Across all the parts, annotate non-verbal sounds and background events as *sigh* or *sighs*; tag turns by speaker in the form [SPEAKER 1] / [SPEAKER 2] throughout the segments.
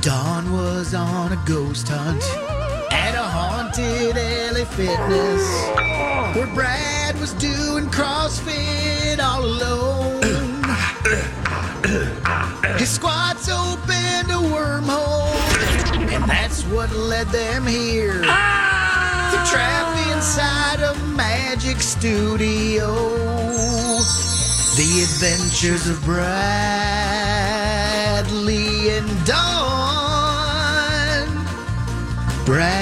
[SPEAKER 1] Dawn was on a ghost hunt at a haunted LA Fitness where Brad was doing CrossFit all alone. His squats opened a wormhole, and that's what led them here. Trapped inside a magic studio. The Adventures of Bradley and Dawn. Bradley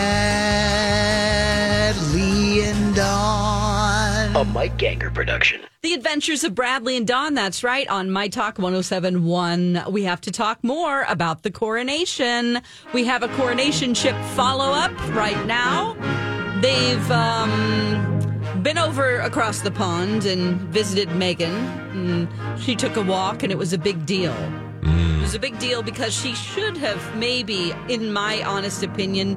[SPEAKER 1] and Dawn.
[SPEAKER 2] A Mike Ganger production.
[SPEAKER 3] The Adventures of Bradley and Dawn, that's right, on My Talk 1071. We have to talk more about the coronation. We have a coronation ship follow up right now. They've um, been over across the pond and visited Meghan. And she took a walk, and it was a big deal. It was a big deal because she should have, maybe, in my honest opinion,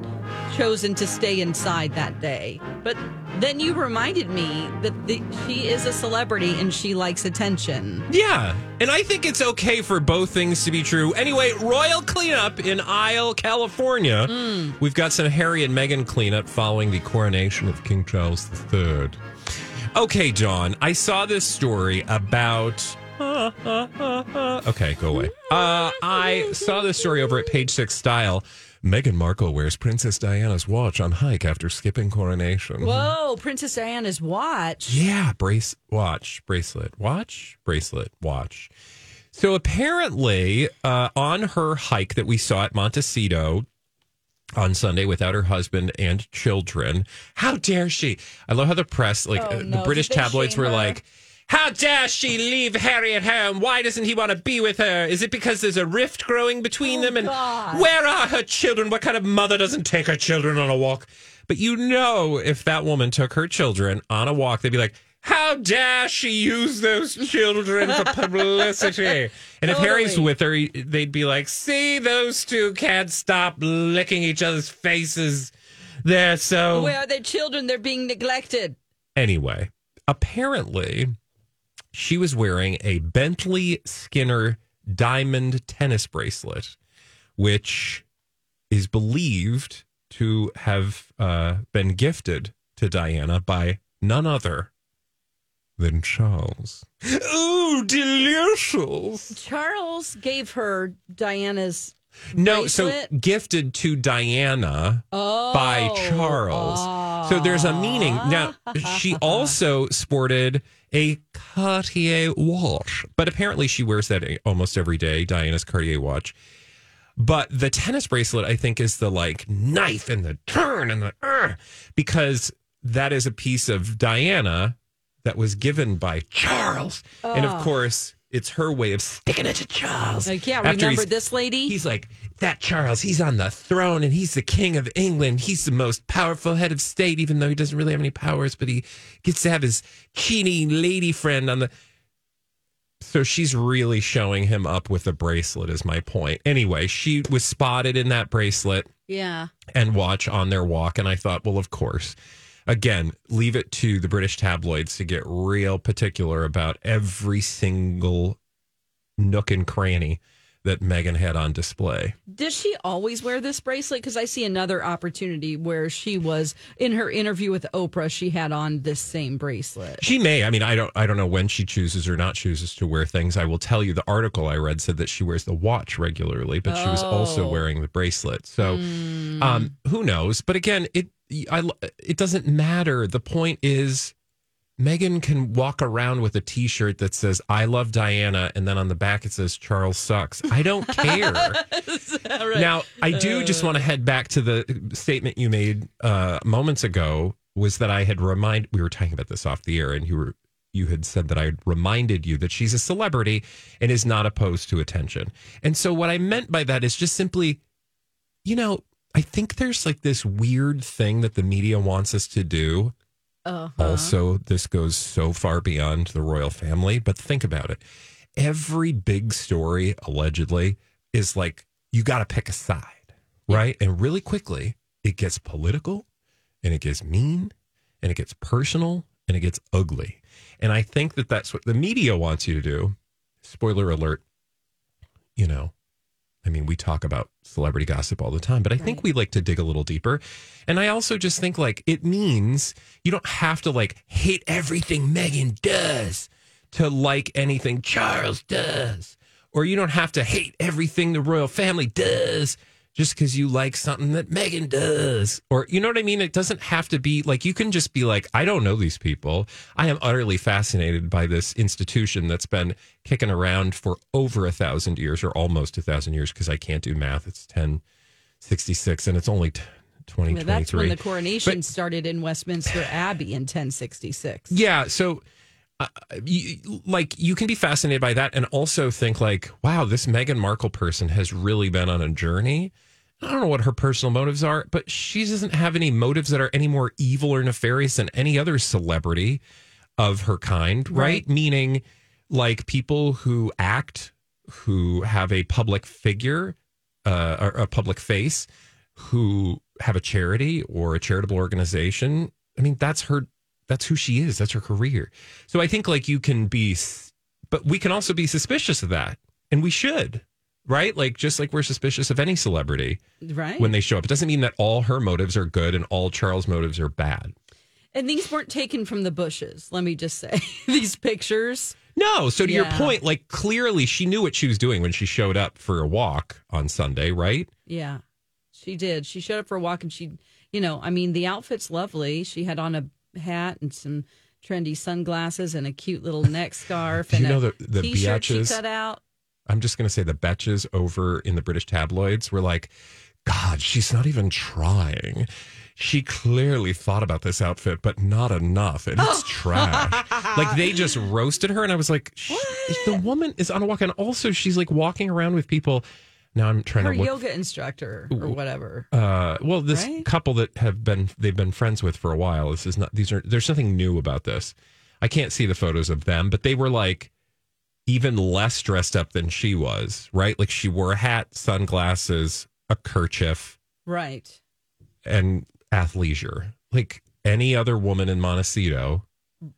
[SPEAKER 3] chosen to stay inside that day. But then you reminded me that the, she is a celebrity and she likes attention.
[SPEAKER 4] Yeah, and I think it's okay for both things to be true. Anyway, royal cleanup in Isle, California. We've got some Harry and Meghan cleanup following the coronation of King Charles III. Okay, John, I saw this story about. *laughs* okay, go away. Uh, I saw this story over at Page Six Style. Meghan Markle wears Princess Diana's watch on hike after skipping coronation.
[SPEAKER 3] Whoa, Princess Diana's watch.
[SPEAKER 4] Yeah, brace watch, bracelet, watch, bracelet, watch. So apparently, uh, on her hike that we saw at Montecito on Sunday without her husband and children, how dare she? I love how the press, like
[SPEAKER 3] Oh,
[SPEAKER 4] uh,
[SPEAKER 3] no,
[SPEAKER 4] the British tabloids, were
[SPEAKER 3] her?
[SPEAKER 4] like. How dare she leave Harry at home? Why doesn't he want to be with her? Is it because there's a rift growing between oh, them? And
[SPEAKER 3] Oh, God.
[SPEAKER 4] where are her children? What kind of mother doesn't take her children on a walk? But you know, if that woman took her children on a walk, they'd be like, how dare she use those children for publicity? *laughs* And if Harry's with her, they'd be like, see, those two can't stop licking each other's faces. They're so.
[SPEAKER 3] Where are their children? They're being neglected.
[SPEAKER 4] Anyway, apparently, she was wearing a Bentley Skinner diamond tennis bracelet, which is believed to have uh, been gifted to Diana by none other than Charles. Ooh, delicious.
[SPEAKER 3] Charles gave her Diana's.
[SPEAKER 4] No,
[SPEAKER 3] Bracelet?
[SPEAKER 4] so gifted to Diana by Charles. So there's a meaning. Now, she *laughs* also sported a Cartier watch, but apparently she wears that almost every day, Diana's Cartier watch. But the tennis bracelet, I think, is the like knife and the turn and the uh, because that is a piece of Diana that was given by Charles. And of course, it's her way of sticking it to Charles.
[SPEAKER 3] Like, yeah,
[SPEAKER 4] After
[SPEAKER 3] remember this lady?
[SPEAKER 4] He's like, that Charles, he's on the throne and he's the king of England. He's the most powerful head of state, even though he doesn't really have any powers, but he gets to have his cheaty lady friend on the. So she's really showing him up with a bracelet, is my point. Anyway, she was spotted in that bracelet
[SPEAKER 3] Yeah.
[SPEAKER 4] and watch on their walk. And I thought, well, of course. Again, leave it to the British tabloids to get real particular about every single nook and cranny that Meghan had on display.
[SPEAKER 3] Does she always wear this bracelet? Because I see another opportunity where she was in her interview with Oprah. She had on this same bracelet.
[SPEAKER 4] She may. I mean, I don't. I don't know when she chooses or not chooses to wear things. I will tell you. The article I read said that she wears the watch regularly, but she was also
[SPEAKER 3] Oh.
[SPEAKER 4] wearing the bracelet. So, um, who knows? But again, it. I. It doesn't matter. The point is. Meghan can walk around with a T-shirt that says "I love Diana" and then on the back it says "Charles sucks." I don't *laughs* care. Now, I do just want to head back to the statement you made uh, moments ago. Was that I had remind we were talking about this off the air, and you were you had said that I had reminded you that she's a celebrity and is not opposed to attention. And so, what I meant by that is just simply, you know, I think there's like this weird thing that the media wants us to do. Uh-huh. Also, this goes so far beyond the royal family, but think about it. Every big story, allegedly, is like you got to pick a side, right? And really quickly, it gets political and it gets mean and it gets personal and it gets ugly. And I think that that's what the media wants you to do. Spoiler alert, you know, I mean, we talk about celebrity gossip all the time, but I think we like to dig a little deeper. And I also just think like it means you don't have to like hate everything Meghan does to like anything Charles does. Or you don't have to hate everything the royal family does just because you like something that Meghan does. Or you know what I mean? It doesn't have to be like you can just be like, I don't know these people. I am utterly fascinated by this institution that's been kicking around for over a thousand years or almost a thousand years because I can't do math. It's 1066 and it's only t- 2023.
[SPEAKER 3] that's when the coronation
[SPEAKER 4] But-
[SPEAKER 3] started in Westminster Abbey in 1066.
[SPEAKER 4] Yeah. So, uh, you, like, you can be fascinated by that and also think, like, wow, this Meghan Markle person has really been on a journey. I don't know what her personal motives are, but she doesn't have any motives that are any more evil or nefarious than any other celebrity of her kind, right?
[SPEAKER 3] Right.
[SPEAKER 4] Meaning, like, people who act, who have a public figure, uh, or a public face, who have a charity or a charitable organization. I mean, that's her. That's who she is. That's her career. So I think like you can be, but we can also be suspicious of that, and we should, right? Like just like we're suspicious of any celebrity
[SPEAKER 3] Right.
[SPEAKER 4] when they show up. It doesn't mean that all her motives are good and all Charles' motives are bad.
[SPEAKER 3] and these weren't taken from the bushes, let me just say. *laughs* these pictures.
[SPEAKER 4] No. So to your point, like clearly she knew what she was doing when she showed up for a walk on Sunday, right?
[SPEAKER 3] Yeah, she did. She showed up for a walk and she, you know, I mean, the outfit's lovely. She had on a hat and some trendy sunglasses and a cute little *laughs* neck scarf and
[SPEAKER 4] you know the- the biatches?
[SPEAKER 3] cut out.
[SPEAKER 4] I'm just going to say the betches over in the British tabloids were like, God, she's not even trying. She clearly thought about this outfit, but not enough. And it's *laughs* trash. Like they just roasted her. And I was like, "Sh- the woman is on a walk. And also, she's like walking around with people. Now I'm trying
[SPEAKER 3] Her
[SPEAKER 4] to look.
[SPEAKER 3] yoga instructor or whatever.
[SPEAKER 4] Uh, well, this
[SPEAKER 3] Right?
[SPEAKER 4] couple that have been they've been friends with for a while. This is not. These are. There's nothing new about this. I can't see the photos of them, but they were like even less dressed up than she was. Right? Like she wore a hat, sunglasses, a kerchief,
[SPEAKER 3] Right.
[SPEAKER 4] and athleisure. Like any other woman in Montecito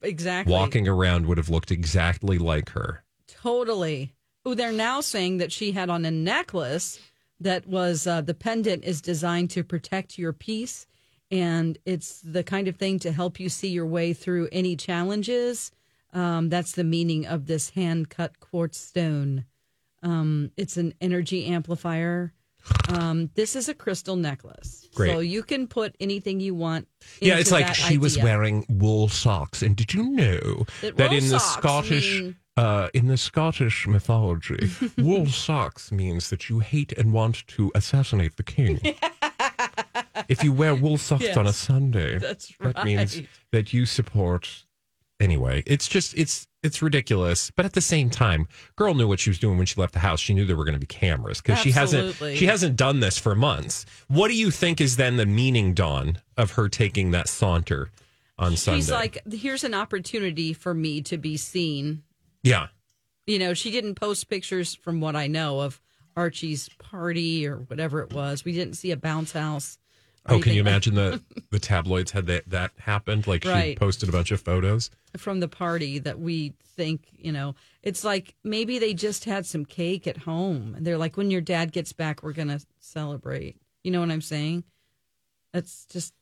[SPEAKER 3] Exactly.
[SPEAKER 4] walking around would have looked exactly like her.
[SPEAKER 3] Totally. Oh, they're now saying that she had on a necklace that was uh, the pendant is designed to protect your peace, and it's the kind of thing to help you see your way through any challenges. Um, that's the meaning of this hand cut quartz stone. Um, it's an energy amplifier. Um, this is a crystal necklace,
[SPEAKER 4] Great.
[SPEAKER 3] so you can put anything you want.
[SPEAKER 4] Yeah, it's like she was wearing wool socks. And did you know
[SPEAKER 3] That
[SPEAKER 4] that in the Scottish
[SPEAKER 3] mean-
[SPEAKER 4] uh, in the Scottish mythology, *laughs* wool socks means that you hate and want to assassinate the king. if you wear wool *laughs* socks on a Sunday,
[SPEAKER 3] that's
[SPEAKER 4] that means that you support. Anyway, it's just it's it's ridiculous, but at the same time, girl knew what she was doing when she left the house. She knew there were going to be cameras because she hasn't she hasn't done this for months. What do you think is then the meaning, Dawn, of her taking that saunter on Sunday?
[SPEAKER 3] She's like, here's an opportunity for me to be seen.
[SPEAKER 4] Yeah,
[SPEAKER 3] You know, she didn't post pictures from what I know of Archie's party or whatever it was. We didn't see a bounce house
[SPEAKER 4] Oh, can you imagine the *laughs* the tabloids had that that happened? Like she posted a bunch of photos.
[SPEAKER 3] from the party that we think, you know, it's like maybe they just had some cake at home. And they're like, when your dad gets back, we're going to celebrate. You know what I'm saying? That's just,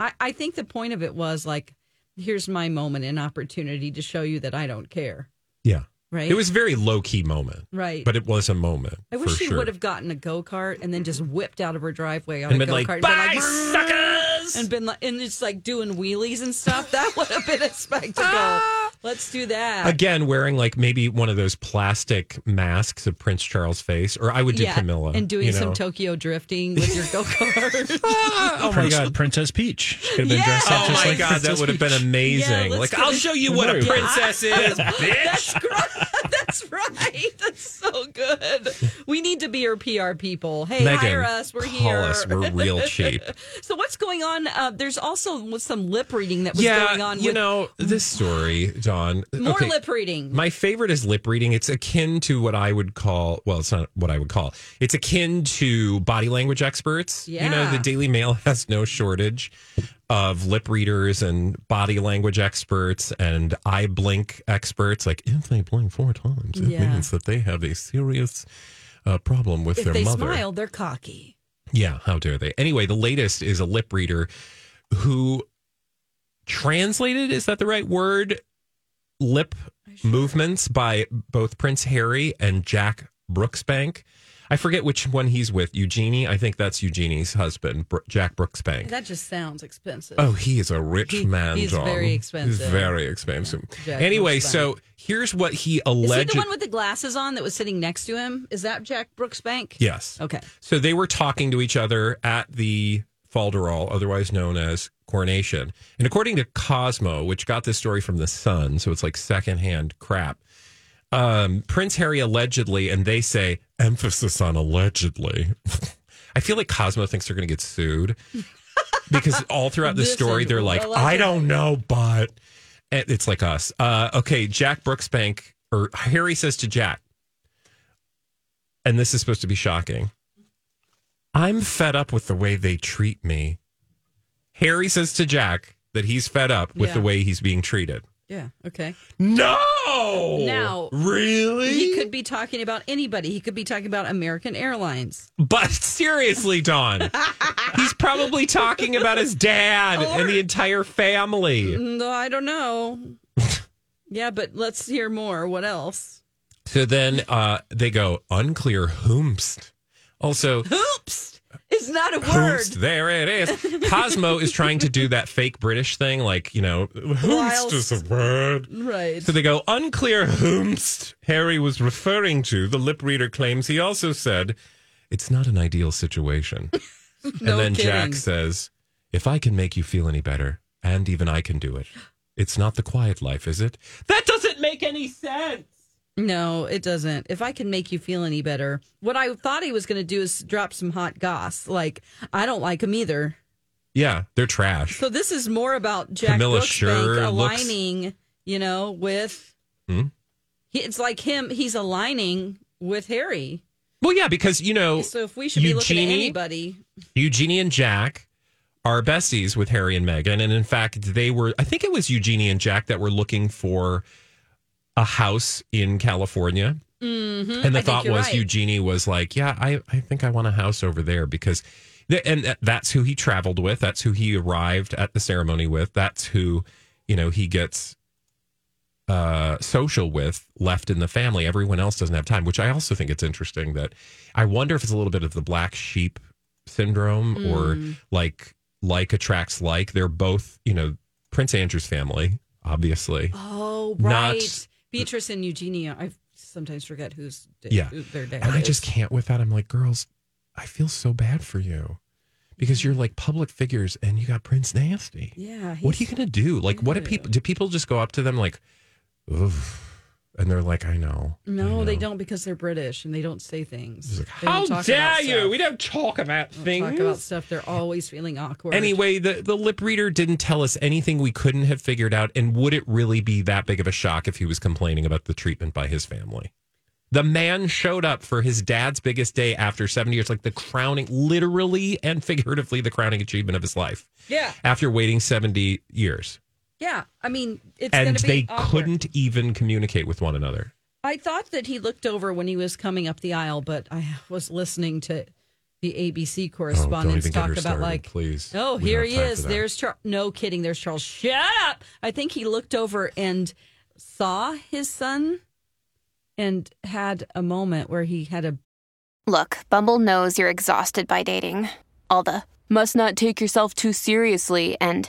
[SPEAKER 3] I, I think the point of it was like, here's my moment and opportunity to show you that I don't care.
[SPEAKER 4] Yeah,
[SPEAKER 3] Right.
[SPEAKER 4] it was a very low key moment,
[SPEAKER 3] right.
[SPEAKER 4] but it was a moment.
[SPEAKER 3] I wish she
[SPEAKER 4] sure.
[SPEAKER 3] would have gotten a go kart and then just whipped out of her driveway on
[SPEAKER 4] and
[SPEAKER 3] a
[SPEAKER 4] been
[SPEAKER 3] go
[SPEAKER 4] like,
[SPEAKER 3] kart
[SPEAKER 4] "Bye, suckers!"
[SPEAKER 3] and been like, and just like doing wheelies and stuff. That *laughs* would have been a spectacle. Ah! Let's do that.
[SPEAKER 4] Again, wearing like maybe one of those plastic masks of Prince Charles' face, or I would do Camilla
[SPEAKER 3] and doing
[SPEAKER 4] you
[SPEAKER 3] some. Tokyo drifting with your go *laughs* kart. *laughs*
[SPEAKER 4] oh my
[SPEAKER 5] Prince-
[SPEAKER 4] god!
[SPEAKER 5] Princess Peach. She could have been
[SPEAKER 3] Yeah.
[SPEAKER 5] dressed up
[SPEAKER 4] Oh
[SPEAKER 5] just
[SPEAKER 4] my
[SPEAKER 5] like
[SPEAKER 4] god, that would have been amazing!
[SPEAKER 3] Yeah,
[SPEAKER 4] like,
[SPEAKER 3] get
[SPEAKER 4] I'll show you what a princess is, *laughs* bitch.
[SPEAKER 3] That's right. That's so good. We need to be your PR people. Hey,
[SPEAKER 4] Meghan,
[SPEAKER 3] hire us. We're
[SPEAKER 4] call
[SPEAKER 3] here.
[SPEAKER 4] us. We're real cheap. *laughs*
[SPEAKER 3] So what's going on? Uh, there's also some lip reading that was
[SPEAKER 4] yeah,
[SPEAKER 3] going on.
[SPEAKER 4] you
[SPEAKER 3] with
[SPEAKER 4] know this story, Dawn.
[SPEAKER 3] more
[SPEAKER 4] okay,
[SPEAKER 3] lip reading.
[SPEAKER 4] My favorite is lip reading. It's akin to what I would call, well, it's not what I would call. It's akin to body language experts. You know,
[SPEAKER 3] Yeah.
[SPEAKER 4] the Daily Mail has no shortage of lip readers and body language experts and eye blink experts. Like, if they blink four times, it
[SPEAKER 3] Yeah.
[SPEAKER 4] means that they have a serious uh, problem with
[SPEAKER 3] if
[SPEAKER 4] their
[SPEAKER 3] they
[SPEAKER 4] mother.
[SPEAKER 3] smile, they're cocky.
[SPEAKER 4] Yeah, how dare they? Anyway, the latest is a lip reader who translated, is that the right word? Lip movements by both Prince Harry and Jack Brooksbank. I forget which one he's with. Eugenie, I think that's Eugenie's husband, Br- Jack Brooksbank.
[SPEAKER 3] That just sounds expensive.
[SPEAKER 4] Oh, he is a rich
[SPEAKER 3] He-
[SPEAKER 4] man,
[SPEAKER 3] he's
[SPEAKER 4] John.
[SPEAKER 3] very expensive.
[SPEAKER 4] He's very expensive.
[SPEAKER 3] Jack
[SPEAKER 4] anyway,
[SPEAKER 3] Brooksbank.
[SPEAKER 4] so here's what he
[SPEAKER 3] Is he
[SPEAKER 4] alleged.
[SPEAKER 3] the one with the glasses on that was sitting next to him? Is that Jack Brooksbank?
[SPEAKER 4] yes.
[SPEAKER 3] Okay.
[SPEAKER 4] So they were talking to each other at the Falderall, otherwise known as Coronation. And according to Cosmo, which got this story from the Sun, so it's like secondhand crap, um, Prince Harry allegedly, and they say emphasis on allegedly. *laughs* I feel like Cosmo thinks they're going to get sued *laughs* because all throughout the story, they're like, I don't know, but it's like us. Uh, okay, Jack Brooksbank, or Harry says to Jack, and this is supposed to be shocking. I'm fed up with the way they treat me. Harry says to Jack that he's fed up with
[SPEAKER 3] Yeah.
[SPEAKER 4] the way he's being treated.
[SPEAKER 3] Yeah. Okay.
[SPEAKER 4] No.
[SPEAKER 3] Now,
[SPEAKER 4] really?
[SPEAKER 3] He could be talking about anybody. He could be talking about American Airlines.
[SPEAKER 4] But seriously, Dawn, *laughs* he's probably talking about his dad and the entire family.
[SPEAKER 3] No, I don't know. yeah, but let's hear more. What else?
[SPEAKER 4] So then uh, they go unclear whomst. Also,
[SPEAKER 3] Oops. It's not a word.
[SPEAKER 4] there it is. *laughs* Cosmo is trying to do that fake British thing, like you know, whomst is a word.
[SPEAKER 3] Right.
[SPEAKER 4] So they go unclear whomst Harry was referring to. The lip reader claims he also said it's not an ideal situation.
[SPEAKER 3] No *laughs*
[SPEAKER 4] and then
[SPEAKER 3] kidding.
[SPEAKER 4] Jack says, "If I can make you feel any better, and even I can do it, it's not the quiet life, is it? That doesn't make any sense."
[SPEAKER 3] No, it doesn't. If I can make you feel any better, what I thought he was going to do is drop some hot goss. Like, I don't like him either.
[SPEAKER 4] Yeah, they're trash.
[SPEAKER 3] So this is more about Jack
[SPEAKER 4] Camilla sure looks-
[SPEAKER 3] aligning, you know, with.
[SPEAKER 4] Hmm?
[SPEAKER 3] He, it's like him. He's aligning with Harry.
[SPEAKER 4] Well, yeah, because you know,
[SPEAKER 3] So if we should be looking at
[SPEAKER 4] Eugenie-
[SPEAKER 3] anybody,
[SPEAKER 4] Eugenie and Jack are besties with Harry and Meghan. And in fact, they were, I think it was Eugenie and Jack that were looking for a house in California. Mm-hmm. And the
[SPEAKER 3] I
[SPEAKER 4] thought was
[SPEAKER 3] right.
[SPEAKER 4] Eugenie was like, yeah, I, I think I want a house over there because, th- and that- that's who he traveled with. That's who he arrived at the ceremony with. That's who, you know, he gets uh, social with left in the family. Everyone else doesn't have time, which I also think it's interesting that I wonder if it's a little bit of the black sheep syndrome
[SPEAKER 3] Mm.
[SPEAKER 4] or like like attracts like. They're both, you know, Prince Andrew's family, obviously.
[SPEAKER 3] oh
[SPEAKER 4] Not-
[SPEAKER 3] right, Beatrice and Eugenia. I sometimes forget who's
[SPEAKER 4] Yeah.
[SPEAKER 3] who their dad.
[SPEAKER 4] And I
[SPEAKER 3] is.
[SPEAKER 4] just can't with that. I'm like, girls, I feel so bad for you because you're like public figures and you got Prince Nasty.
[SPEAKER 3] yeah.
[SPEAKER 4] What are you gonna do? Like, what do people? Do people just go up to them like, Oof, and they're like, I know.
[SPEAKER 3] No,
[SPEAKER 4] I
[SPEAKER 3] they don't because they're British and they don't say things.
[SPEAKER 4] Like,
[SPEAKER 3] They don't
[SPEAKER 4] How
[SPEAKER 3] talk
[SPEAKER 4] dare
[SPEAKER 3] about
[SPEAKER 4] you?
[SPEAKER 3] stuff.
[SPEAKER 4] We don't talk about
[SPEAKER 3] Don't
[SPEAKER 4] things.
[SPEAKER 3] talk about stuff. They're always feeling awkward.
[SPEAKER 4] Anyway, the, the lip reader didn't tell us anything we couldn't have figured out. And would it really be that big of a shock if he was complaining about the treatment by his family? The man showed up for his dad's biggest day after 70 years, like the crowning, literally and figuratively, the crowning achievement of his life.
[SPEAKER 3] Yeah.
[SPEAKER 4] After waiting 70 years.
[SPEAKER 3] Yeah. I mean, it's
[SPEAKER 4] and
[SPEAKER 3] be
[SPEAKER 4] they
[SPEAKER 3] awkward.
[SPEAKER 4] couldn't even communicate with one another.
[SPEAKER 3] I thought that he looked over when he was coming up the aisle, but I was listening to the ABC correspondents
[SPEAKER 4] Oh, even get her
[SPEAKER 3] talk about
[SPEAKER 4] started,
[SPEAKER 3] like,
[SPEAKER 4] please.
[SPEAKER 3] oh,
[SPEAKER 4] We
[SPEAKER 3] here he is. There's Charles. No kidding. There's Charles. Shut up. I think he looked over and saw his son and had a moment where he had a
[SPEAKER 5] Look, Bumble knows you're exhausted by dating. All the must not take yourself too seriously and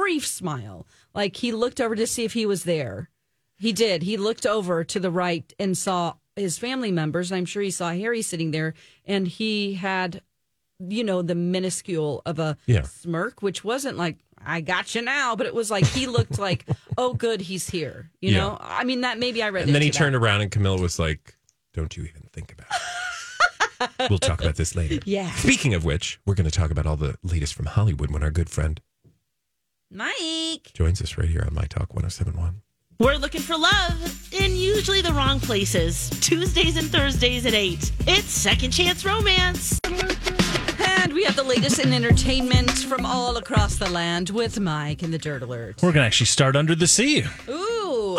[SPEAKER 3] Brief smile. Like he looked over to see if he was there. He did. He looked over to the right and saw his family members. And I'm sure he saw Harry sitting there. And he had, you know, the minuscule of a
[SPEAKER 4] Yeah.
[SPEAKER 3] smirk, which wasn't like, I got you now, but it was like he looked *laughs* like, oh, good, he's here. You
[SPEAKER 4] Yeah.
[SPEAKER 3] know, I mean, that maybe I read
[SPEAKER 4] And then he
[SPEAKER 3] into
[SPEAKER 4] turned around and Camilla was like, Don't you even think about it. *laughs* we'll talk about this later.
[SPEAKER 3] Yeah.
[SPEAKER 4] Speaking of which, we're going to talk about all the latest from Hollywood when our good friend
[SPEAKER 3] Mike.
[SPEAKER 4] joins us right here on My Talk 1071.
[SPEAKER 6] We're looking for love in usually the wrong places. Tuesdays and Thursdays at 8. It's Second Chance Romance.
[SPEAKER 3] And we have the latest in entertainment from all across the land with Mike and the Dirt Alert.
[SPEAKER 7] We're going to actually start under the sea.
[SPEAKER 3] Ooh,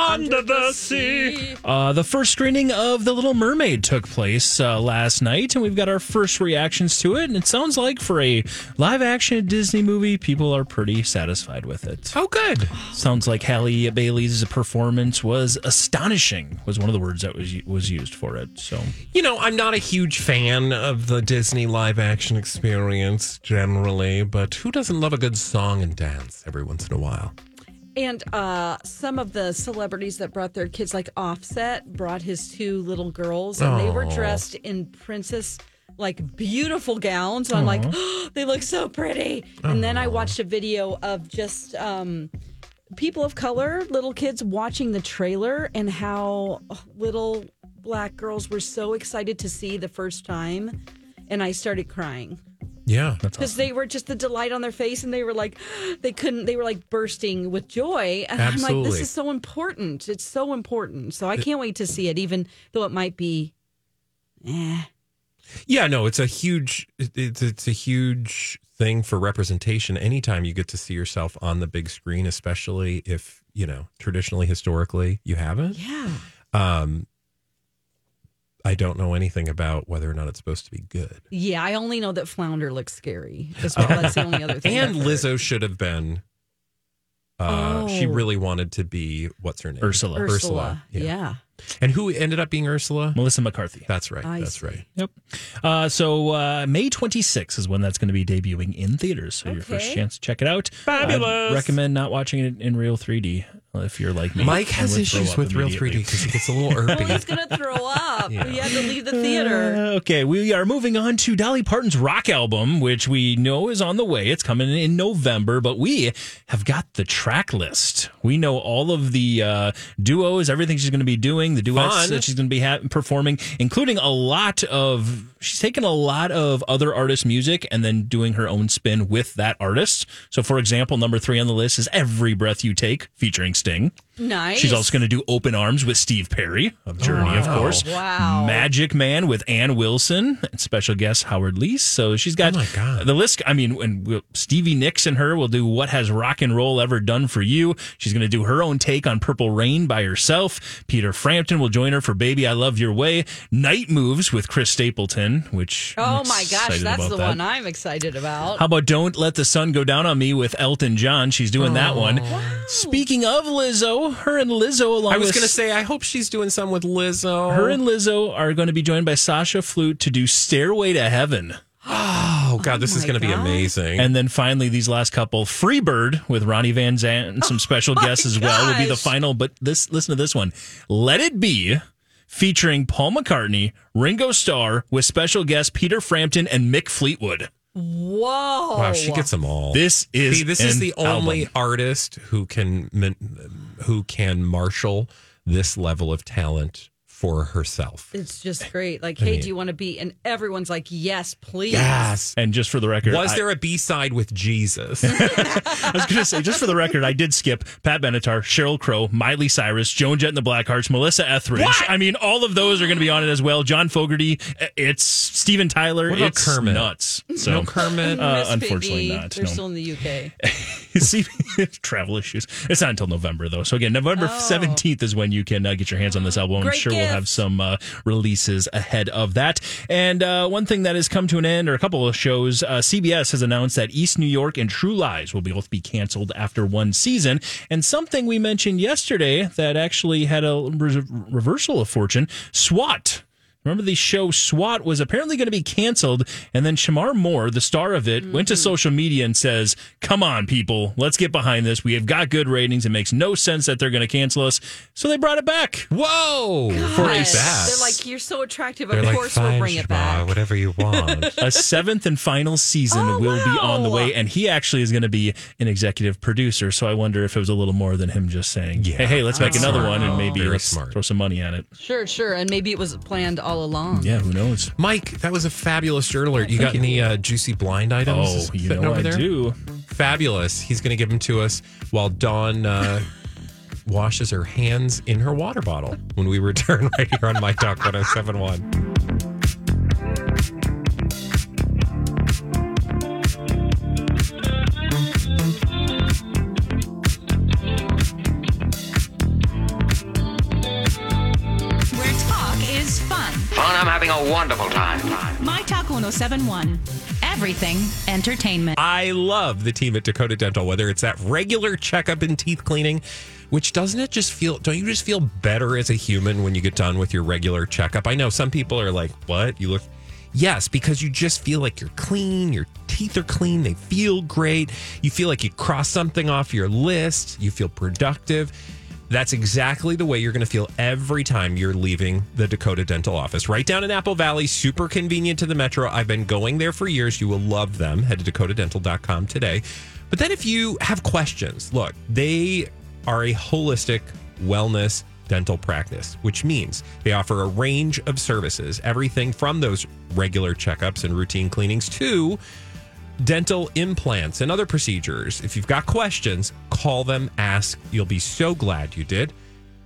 [SPEAKER 4] Under the sea.
[SPEAKER 7] Uh, the first screening of The Little Mermaid took place uh, last night, and we've got our first reactions to it. And it sounds like for a live action Disney movie, people are pretty satisfied with it.
[SPEAKER 4] Oh, good.
[SPEAKER 7] Sounds like Halle Bailey's performance was astonishing, was one of the words that was was used for it. So
[SPEAKER 4] You know, I'm not a huge fan of the Disney live action experience generally, but who doesn't love a good song and dance every once in a while?
[SPEAKER 3] And uh, some of the celebrities that brought their kids, like Offset, brought his two little girls, and they were dressed in princess, like beautiful gowns. I'm like, *gasps* they look so pretty. And then I watched a video of just um, people of color, little kids watching the trailer, and how little black girls were so excited to see the first time. And I started crying
[SPEAKER 4] Yeah.
[SPEAKER 3] because they were just the delight on their face and they were like they couldn't they were like bursting with joy and i'm like this is so important it's so important so i can't wait to see it even though it might be eh.
[SPEAKER 4] Yeah, no, it's a huge it's it's a huge thing for representation anytime you get to see yourself on the big screen, especially if, you know, traditionally historically you haven't.
[SPEAKER 3] yeah
[SPEAKER 4] Um I don't know anything about whether or not it's supposed to be good.
[SPEAKER 3] yeah i only know that flounder looks scary as well that's the only other thing
[SPEAKER 4] And
[SPEAKER 3] I've.
[SPEAKER 4] Lizzo should have been uh she
[SPEAKER 3] Oh.
[SPEAKER 4] really wanted to be what's her name?
[SPEAKER 7] Ursula.
[SPEAKER 3] ursula,
[SPEAKER 4] yeah.
[SPEAKER 3] yeah.
[SPEAKER 4] And who ended up being Ursula?
[SPEAKER 7] Melissa McCarthy.
[SPEAKER 4] That's right.
[SPEAKER 3] I
[SPEAKER 4] that's
[SPEAKER 3] see.
[SPEAKER 4] right.
[SPEAKER 7] Yep. Uh, so uh, May 26th is when that's going to be debuting in theaters. So your first chance to check it out.
[SPEAKER 4] Fabulous.
[SPEAKER 7] I'd recommend not watching it in real 3D if you're like me.
[SPEAKER 4] Mike has issues with real 3D because he gets a little *laughs*
[SPEAKER 3] well he's gonna throw up
[SPEAKER 4] Yeah.
[SPEAKER 3] he had to leave the theater
[SPEAKER 7] Uh, okay, we are moving on to Dolly Parton's rock album, which we know is on the way. It's coming in November, but we have got the track list. We know all of the uh, duos, everything she's going to be doing, the duets
[SPEAKER 4] Fun.
[SPEAKER 7] that she's going to be ha- performing, including a lot of. She's taken a lot of other artists' music and then doing her own spin with that artist. So, for example, number three on the list is "Every Breath You Take" featuring Sting.
[SPEAKER 3] Nice.
[SPEAKER 7] She's also going to do Open Arms with Steve Perry of Journey, of course.
[SPEAKER 3] Wow.
[SPEAKER 7] Magic Man with Ann Wilson and special guest Howard Leese. So she's got
[SPEAKER 4] Oh my God.
[SPEAKER 7] the list. I mean, and we'll- Stevie Nicks and her will do What Has Rock and Roll Ever Done for You? She's going to do her own take on Purple Rain by herself. Peter Frampton will join her for Baby I Love Your Way. Night Moves with Chris Stapleton, which. I'm
[SPEAKER 3] Oh my gosh, that's
[SPEAKER 7] about
[SPEAKER 3] the
[SPEAKER 7] that.
[SPEAKER 3] one I'm excited about.
[SPEAKER 7] How about Don't Let the Sun Go Down on Me with Elton John? She's doing that one. Oh. Speaking of Lizzo, her and Lizzo along
[SPEAKER 4] I was going to say, I hope she's doing some with Lizzo.
[SPEAKER 7] her and Lizzo are going to be joined by Sasha Flute to do Stairway to Heaven. *gasps*
[SPEAKER 4] oh God, this is going to be amazing.
[SPEAKER 7] And then finally, these last couple, Freebird with Ronnie Van Zant and some special guests as well will be the final. But this, listen to this one. Let It Be, featuring Paul McCartney, Ringo Starr, with special guests Peter Frampton and Mick Fleetwood.
[SPEAKER 3] Whoa.
[SPEAKER 4] wow, she gets them all.
[SPEAKER 7] This is
[SPEAKER 4] See, this is the only
[SPEAKER 7] album.
[SPEAKER 4] artist who can who can marshal this level of talent for herself.
[SPEAKER 3] It's just *laughs* great. Like, hey, do you want to be? And everyone's like, yes, please.
[SPEAKER 4] Yes.
[SPEAKER 7] And just for the record,
[SPEAKER 4] Was
[SPEAKER 7] I-
[SPEAKER 4] there a B side with Jesus? *laughs*
[SPEAKER 7] I was going to say, just for the record, I did skip Pat Benatar, Sheryl Crow, Miley Cyrus, Joan Jett and the Blackhearts, Melissa Etheridge. I mean, all of those are going to be on it as well. John Fogerty, it's Steven Tyler.
[SPEAKER 4] What about
[SPEAKER 7] it's
[SPEAKER 4] Kermit?
[SPEAKER 7] nuts. So,
[SPEAKER 4] no Kermit.
[SPEAKER 7] Uh,
[SPEAKER 3] Miss
[SPEAKER 7] unfortunately
[SPEAKER 3] Piggy,
[SPEAKER 7] not,
[SPEAKER 3] They're
[SPEAKER 7] no.
[SPEAKER 3] still in the UK. *laughs*
[SPEAKER 7] See, travel issues. It's not until November, though. So, again, November 17th is when you can uh, get your hands on this album. I'm
[SPEAKER 3] Oh. Great
[SPEAKER 7] sure we'll
[SPEAKER 3] gift.
[SPEAKER 7] Have some uh, releases ahead of that. And uh, one thing that has come to an end, or a couple of shows, uh, CBS has announced that East New York and True Lies will both be canceled after one season. And something we mentioned yesterday that actually had a re- reversal of fortune SWAT. Remember the show SWAT was apparently going to be canceled, and then Shemar Moore, the star of it, went to mm-hmm. social media and says, "Come on, people, let's get behind this. We have got good ratings. It makes no sense that they're going to cancel us." So they brought it back.
[SPEAKER 4] Whoa! For
[SPEAKER 3] Yes.
[SPEAKER 4] that.
[SPEAKER 3] They're like, you're so attractive.
[SPEAKER 4] They're
[SPEAKER 3] of
[SPEAKER 4] like,
[SPEAKER 3] course, we'll
[SPEAKER 4] "Fine,
[SPEAKER 3] bring it back.
[SPEAKER 4] Whatever you *laughs* want.
[SPEAKER 7] A seventh and final season
[SPEAKER 3] Oh,
[SPEAKER 7] will be on the way, and he actually is going to be an executive producer. So I wonder if it was a little more than him just saying,
[SPEAKER 4] Yeah.
[SPEAKER 7] "Hey, hey, let's make
[SPEAKER 4] That's
[SPEAKER 7] another
[SPEAKER 4] smart.
[SPEAKER 7] one, and maybe
[SPEAKER 4] Very
[SPEAKER 7] let's
[SPEAKER 4] smart.
[SPEAKER 7] throw some money at it."
[SPEAKER 3] Sure, sure. And maybe it was planned all along.
[SPEAKER 7] Yeah, who knows?
[SPEAKER 4] Mike, that was a fabulous dirt alert. You got any uh, juicy blind items?
[SPEAKER 7] Oh, you know
[SPEAKER 4] over
[SPEAKER 7] I
[SPEAKER 4] there?
[SPEAKER 7] do.
[SPEAKER 4] Fabulous. He's going to give them to us while Dawn uh, *laughs* washes her hands in her water bottle when we return *laughs* right here on My Talk 1071.
[SPEAKER 2] I'm having a wonderful time.
[SPEAKER 8] My Talk 1071. Everything entertainment.
[SPEAKER 4] I love the team at Dakota Dental, whether it's that regular checkup and teeth cleaning, which doesn't it just feel, don't you just feel better as a human when you get done with your regular checkup? I know some people are like, what? You look. Yes, because you just feel like you're clean, your teeth are clean, they feel great. You feel like you cross something off your list, you feel productive. That's exactly the way you're going to feel every time you're leaving the Dakota Dental office. Right down in Apple Valley, super convenient to the metro. I've been going there for years. You will love them. Head to dakotadental.com today. But then if you have questions, look, they are a holistic wellness dental practice, which means they offer a range of services, everything from those regular checkups and routine cleanings to dental implants and other procedures. If you've got questions, call them, ask. You'll be so glad you did.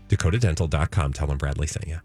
[SPEAKER 4] DakotaDental.com. Tell them Bradley sent you.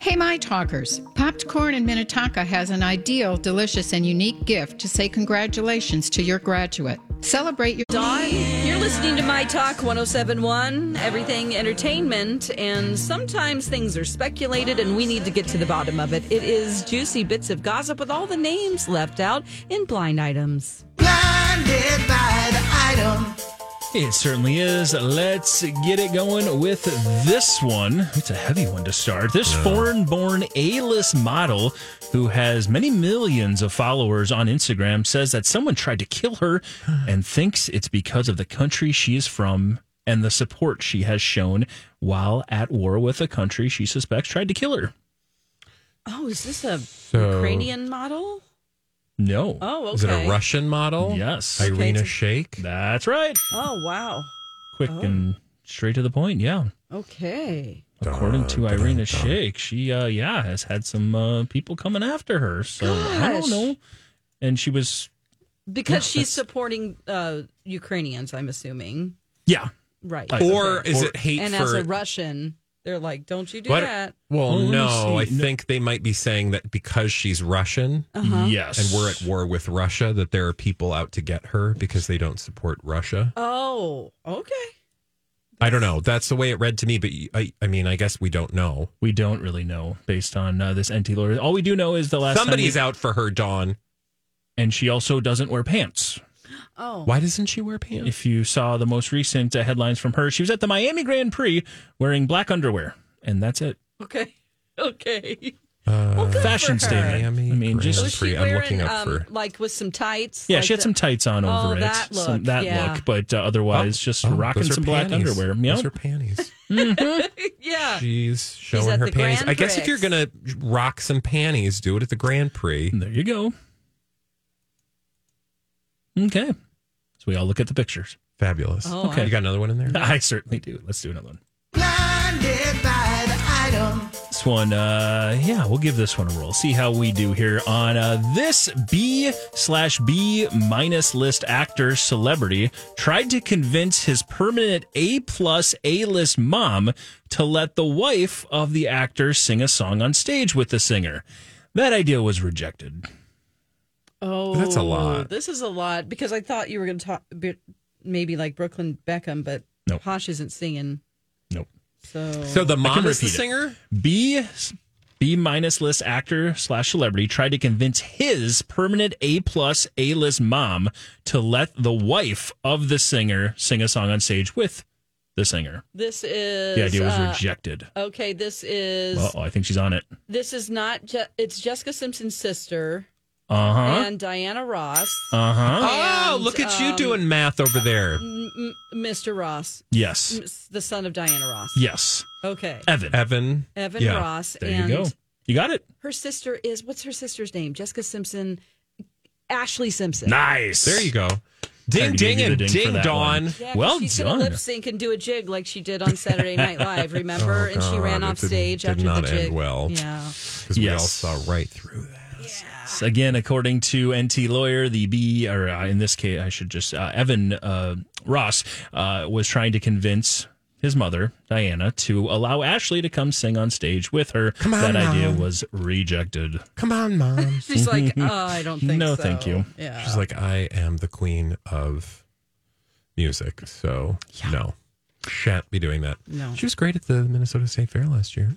[SPEAKER 9] Hey, my talkers. Popped Corn in Minnetonka has an ideal, delicious, and unique gift to say congratulations to your graduate. Celebrate your.
[SPEAKER 3] Dawn, you're listening to My Talk 1071, Everything Entertainment, and sometimes things are speculated and we need to get to the bottom of it. It is juicy bits of gossip with all the names left out in blind items.
[SPEAKER 1] Blinded by the item.
[SPEAKER 7] It certainly is. Let's get it going with this one. It's a heavy one to start. This foreign born A list model who has many millions of followers on Instagram says that someone tried to kill her *sighs* and thinks it's because of the country she is from and the support she has shown while at war with a country she suspects tried to kill her.
[SPEAKER 3] Oh, is this a
[SPEAKER 4] So-
[SPEAKER 3] Ukrainian model?
[SPEAKER 7] No.
[SPEAKER 3] Oh, okay.
[SPEAKER 4] Is it a Russian model?
[SPEAKER 7] Yes.
[SPEAKER 4] Irina
[SPEAKER 3] Okay.
[SPEAKER 4] Shayk?
[SPEAKER 7] That's right.
[SPEAKER 3] Oh, wow.
[SPEAKER 7] Quick and straight to the point. Yeah.
[SPEAKER 3] Okay.
[SPEAKER 7] According to Irina Shayk, she uh yeah has had some uh, people coming after her. So I don't know. And she was
[SPEAKER 3] Because she's supporting uh, Ukrainians, I'm assuming.
[SPEAKER 7] Yeah.
[SPEAKER 3] Right.
[SPEAKER 4] Or is it hate
[SPEAKER 3] and
[SPEAKER 4] for
[SPEAKER 3] as a Russian, they're like, don't you do
[SPEAKER 4] What-
[SPEAKER 3] that.
[SPEAKER 4] Well,
[SPEAKER 7] Well, let me
[SPEAKER 4] no, I
[SPEAKER 7] see. No.
[SPEAKER 4] think they might be saying that because she's Russian
[SPEAKER 3] Uh-huh.
[SPEAKER 7] Yes.
[SPEAKER 4] and we're at war with Russia, that there are people out to get her because they don't support Russia.
[SPEAKER 3] Oh, okay.
[SPEAKER 4] I don't know. That's the way it read to me, but I, I mean, I guess we don't know.
[SPEAKER 7] We don't really know based on uh, this Enty Lawyer. All we do know is the last time
[SPEAKER 4] Somebody's
[SPEAKER 7] we-
[SPEAKER 4] out for her, Dawn.
[SPEAKER 7] and she also doesn't wear pants.
[SPEAKER 3] Oh.
[SPEAKER 4] Why doesn't she wear pants?
[SPEAKER 7] If you saw the most recent uh, headlines from her, she was at the Miami Grand Prix wearing black underwear, and that's it.
[SPEAKER 3] Okay. *laughs* Okay.
[SPEAKER 4] Uh,
[SPEAKER 7] Fashion
[SPEAKER 3] for her.
[SPEAKER 7] statement.
[SPEAKER 4] Miami
[SPEAKER 7] I mean,
[SPEAKER 4] Grand
[SPEAKER 7] just
[SPEAKER 3] Was she
[SPEAKER 4] Prix. I'm looking up
[SPEAKER 3] um,
[SPEAKER 4] for-
[SPEAKER 3] like with some tights?
[SPEAKER 7] yeah,
[SPEAKER 3] like
[SPEAKER 7] she had
[SPEAKER 3] the-
[SPEAKER 7] some tights on
[SPEAKER 3] Oh,
[SPEAKER 7] over it,
[SPEAKER 3] that
[SPEAKER 7] some
[SPEAKER 3] look,
[SPEAKER 7] that
[SPEAKER 3] yeah.
[SPEAKER 7] look, but uh, otherwise just
[SPEAKER 4] Oh,
[SPEAKER 7] rocking
[SPEAKER 4] those are
[SPEAKER 7] some black
[SPEAKER 4] panties.
[SPEAKER 7] underwear.
[SPEAKER 4] Those are panties. *laughs* *laughs*
[SPEAKER 3] yeah.
[SPEAKER 4] She's showing
[SPEAKER 3] at
[SPEAKER 4] her
[SPEAKER 3] the
[SPEAKER 4] panties.
[SPEAKER 3] Grand
[SPEAKER 4] I guess if you're gonna rock some panties, do it at the Grand Prix.
[SPEAKER 7] There you go. Okay, so we all look at the pictures.
[SPEAKER 4] Fabulous.
[SPEAKER 3] Oh,
[SPEAKER 7] Okay.
[SPEAKER 4] You got another one in there?
[SPEAKER 7] I certainly do. Let's do another one.
[SPEAKER 1] Blinded by the item.
[SPEAKER 7] This one, uh, yeah, we'll give this one a roll. See how we do here on uh, this B slash B minus list actor celebrity tried to convince his permanent A plus A list mom to let the wife of the actor sing a song on stage with the singer. That idea was rejected.
[SPEAKER 3] Oh,
[SPEAKER 4] That's a lot.
[SPEAKER 3] This is a lot because I thought you were going to talk maybe like Brooklyn Beckham, but
[SPEAKER 7] Nope.
[SPEAKER 3] Posh isn't singing.
[SPEAKER 7] Nope.
[SPEAKER 3] So,
[SPEAKER 4] So the mom is the
[SPEAKER 7] repeat it.
[SPEAKER 4] singer?
[SPEAKER 7] B B minus list actor slash celebrity tried to convince his permanent A plus A list mom to let the wife of the singer sing a song on stage with the singer.
[SPEAKER 3] this is
[SPEAKER 7] The idea was
[SPEAKER 3] uh,
[SPEAKER 7] rejected.
[SPEAKER 3] Okay, this is
[SPEAKER 7] Oh, I think she's on it.
[SPEAKER 3] this is not. Je- it's Jessica Simpson's sister
[SPEAKER 7] Uh huh.
[SPEAKER 3] and Diana Ross,
[SPEAKER 7] Uh huh.
[SPEAKER 4] Oh,
[SPEAKER 3] And,
[SPEAKER 4] look at you
[SPEAKER 3] um,
[SPEAKER 4] doing math over there.
[SPEAKER 3] M- M- Mr. Ross,
[SPEAKER 7] Yes.
[SPEAKER 3] M- the son of Diana Ross.
[SPEAKER 7] Yes.
[SPEAKER 3] Okay,
[SPEAKER 7] Evan.
[SPEAKER 4] Evan.
[SPEAKER 3] Evan
[SPEAKER 4] Yeah.
[SPEAKER 3] Ross,
[SPEAKER 7] There
[SPEAKER 3] and
[SPEAKER 7] you go. You got it.
[SPEAKER 3] her sister is what's her sister's name? Jessica Simpson, Ashlee Simpson.
[SPEAKER 7] Nice.
[SPEAKER 4] There you go. Ding, ding, and
[SPEAKER 7] ding for
[SPEAKER 4] ding, Dawn.
[SPEAKER 7] one.
[SPEAKER 3] Yeah, 'cause
[SPEAKER 7] Well
[SPEAKER 3] she's
[SPEAKER 7] done.
[SPEAKER 3] gonna lip sync and do a jig like she did on Saturday Night *laughs* Live. Remember?
[SPEAKER 4] Oh,
[SPEAKER 3] and she ran off
[SPEAKER 4] it didn't-
[SPEAKER 3] stage
[SPEAKER 4] did
[SPEAKER 3] after
[SPEAKER 4] not
[SPEAKER 3] the
[SPEAKER 4] end well.
[SPEAKER 3] Yeah.
[SPEAKER 4] Because we all saw right through that.
[SPEAKER 7] Again, according to Enty Lawyer, the B, or uh, in this case, I should just, uh, Evan uh, Ross uh, was trying to convince his mother, Diana, to allow Ashley to come sing on stage with her.
[SPEAKER 4] Come on,
[SPEAKER 7] that idea was rejected.
[SPEAKER 4] Come on, mom. *laughs*
[SPEAKER 3] She's like, oh, *laughs* I don't think
[SPEAKER 7] No,
[SPEAKER 3] so.
[SPEAKER 7] thank you.
[SPEAKER 3] Yeah.
[SPEAKER 4] She's like, I am the queen of music, so no, shan't be doing that.
[SPEAKER 3] No.
[SPEAKER 4] She was great at the Minnesota State Fair last year.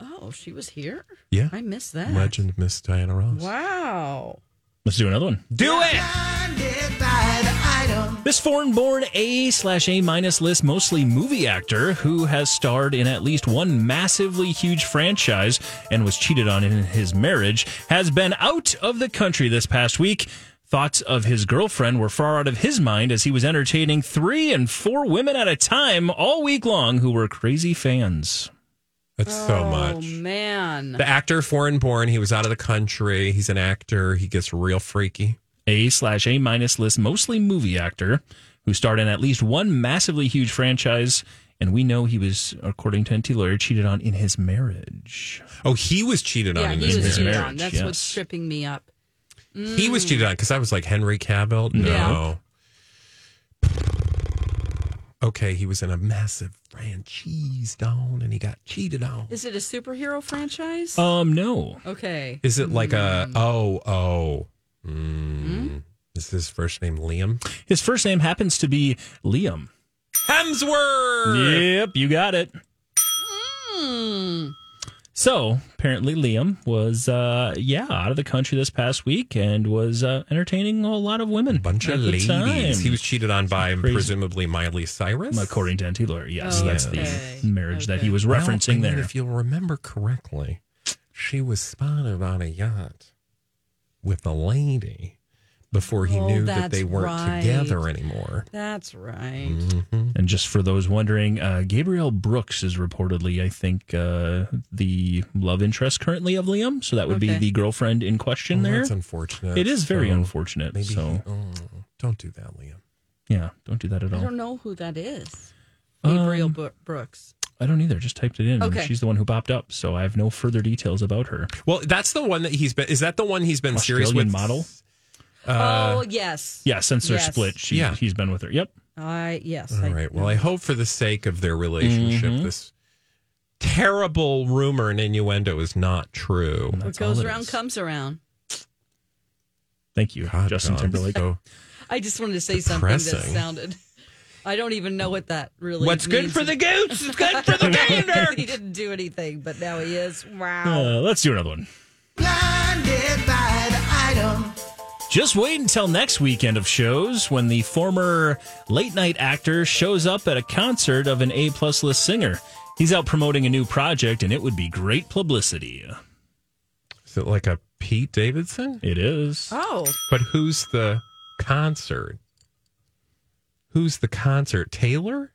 [SPEAKER 3] Oh, she was here.
[SPEAKER 4] Yeah,
[SPEAKER 3] I missed that.
[SPEAKER 4] legend Miss Diana Ross.
[SPEAKER 3] Wow.
[SPEAKER 7] Let's do another one.
[SPEAKER 4] Do it.
[SPEAKER 1] Blinded by the item.
[SPEAKER 7] This foreign born A slash A minus list, mostly movie actor who has starred in at least one massively huge franchise and was cheated on in his marriage, has been out of the country this past week. Thoughts of his girlfriend were far out of his mind as he was entertaining three and four women at a time all week long who were crazy fans.
[SPEAKER 4] That's so
[SPEAKER 3] oh,
[SPEAKER 4] much.
[SPEAKER 3] Oh man.
[SPEAKER 4] The actor, foreign born, he was out of the country. He's an actor. He gets real freaky.
[SPEAKER 7] A slash A minus list, mostly movie actor who starred in at least one massively huge franchise. And we know he was, according to Enty Lawyer, cheated on in his marriage.
[SPEAKER 4] Oh, he was cheated on
[SPEAKER 3] yeah,
[SPEAKER 4] in
[SPEAKER 3] he
[SPEAKER 4] this
[SPEAKER 3] was
[SPEAKER 7] his
[SPEAKER 3] cheated
[SPEAKER 4] marriage.
[SPEAKER 3] on. That's
[SPEAKER 7] yes.
[SPEAKER 3] what's tripping me up.
[SPEAKER 4] He was cheated on because I was like Henry Cavill. No.
[SPEAKER 3] Yeah.
[SPEAKER 4] Okay, he was in a massive franchise down and he got cheated on.
[SPEAKER 3] Is it a superhero franchise?
[SPEAKER 7] Um, no.
[SPEAKER 3] okay.
[SPEAKER 4] Is it like a oh oh?
[SPEAKER 3] Hmm?
[SPEAKER 4] Mm. Is his first name Liam
[SPEAKER 7] His first name happens to be Liam.
[SPEAKER 4] Hemsworth?
[SPEAKER 7] Yep, you got it.
[SPEAKER 3] Hmm.
[SPEAKER 7] So apparently Liam was, uh, yeah, out of the country this past week and was uh, entertaining a lot of women.
[SPEAKER 4] Bunch of ladies.
[SPEAKER 7] time.
[SPEAKER 4] He was cheated on by
[SPEAKER 7] Crazy.
[SPEAKER 4] presumably Miley Cyrus.
[SPEAKER 7] according to Enty Lawyer. Yes,
[SPEAKER 3] Oh,
[SPEAKER 7] that's
[SPEAKER 3] okay.
[SPEAKER 7] the marriage that he
[SPEAKER 3] Okay.
[SPEAKER 7] was
[SPEAKER 4] Well, I
[SPEAKER 7] referencing
[SPEAKER 4] mean,
[SPEAKER 7] there.
[SPEAKER 4] If you'll remember correctly, she was spotted on a yacht with a lady before he
[SPEAKER 3] Oh,
[SPEAKER 4] knew that they weren't
[SPEAKER 3] right.
[SPEAKER 4] together anymore.
[SPEAKER 3] That's right.
[SPEAKER 4] Mm-hmm.
[SPEAKER 7] And just for those wondering, uh, Gabriella Brooks is reportedly, I think, uh, the love interest currently of Liam. So that would be the girlfriend in question
[SPEAKER 4] Well,
[SPEAKER 7] there.
[SPEAKER 4] That's unfortunate.
[SPEAKER 7] It is very
[SPEAKER 4] So
[SPEAKER 7] unfortunate.
[SPEAKER 4] Maybe
[SPEAKER 7] so,
[SPEAKER 4] oh, don't do that, Liam.
[SPEAKER 7] yeah, don't do that at all.
[SPEAKER 3] I don't know who that is. Gabriel
[SPEAKER 7] Um,
[SPEAKER 3] Brooks.
[SPEAKER 7] I don't either. Just typed it in.
[SPEAKER 3] Okay.
[SPEAKER 7] She's the one who popped up. So I have no further details about her.
[SPEAKER 4] Well, that's the one that he's been. Is that the one he's been serious with?
[SPEAKER 7] model?
[SPEAKER 4] Uh,
[SPEAKER 3] oh yes.
[SPEAKER 7] Yeah, since their
[SPEAKER 3] Yes.
[SPEAKER 7] split, she,
[SPEAKER 4] Yeah.
[SPEAKER 7] he's been with her. Yep.
[SPEAKER 3] I yes.
[SPEAKER 4] All
[SPEAKER 3] I,
[SPEAKER 4] right. Well, I hope for the sake of their relationship,
[SPEAKER 7] Mhm.
[SPEAKER 4] this terrible rumor and innuendo is not true.
[SPEAKER 3] what goes around comes around.
[SPEAKER 7] Thank you,
[SPEAKER 4] God,
[SPEAKER 7] Justin
[SPEAKER 4] Dawn,
[SPEAKER 7] Timberlake.
[SPEAKER 4] so-
[SPEAKER 3] I just wanted to say something that sounded. I don't even know what that really.
[SPEAKER 4] What's good for the goose is good for the *laughs* gander.
[SPEAKER 3] he didn't do anything, but now he is. Wow.
[SPEAKER 7] Uh, let's do another one.
[SPEAKER 1] Blinded by the item.
[SPEAKER 7] Just wait until next weekend of shows when the former late night actor shows up at a concert of an A plus list singer. He's out promoting a new project, and it would be great publicity.
[SPEAKER 4] Is it like a Pete Davidson?
[SPEAKER 7] It is.
[SPEAKER 3] Oh,
[SPEAKER 4] But who's the concert? Who's the concert? Taylor?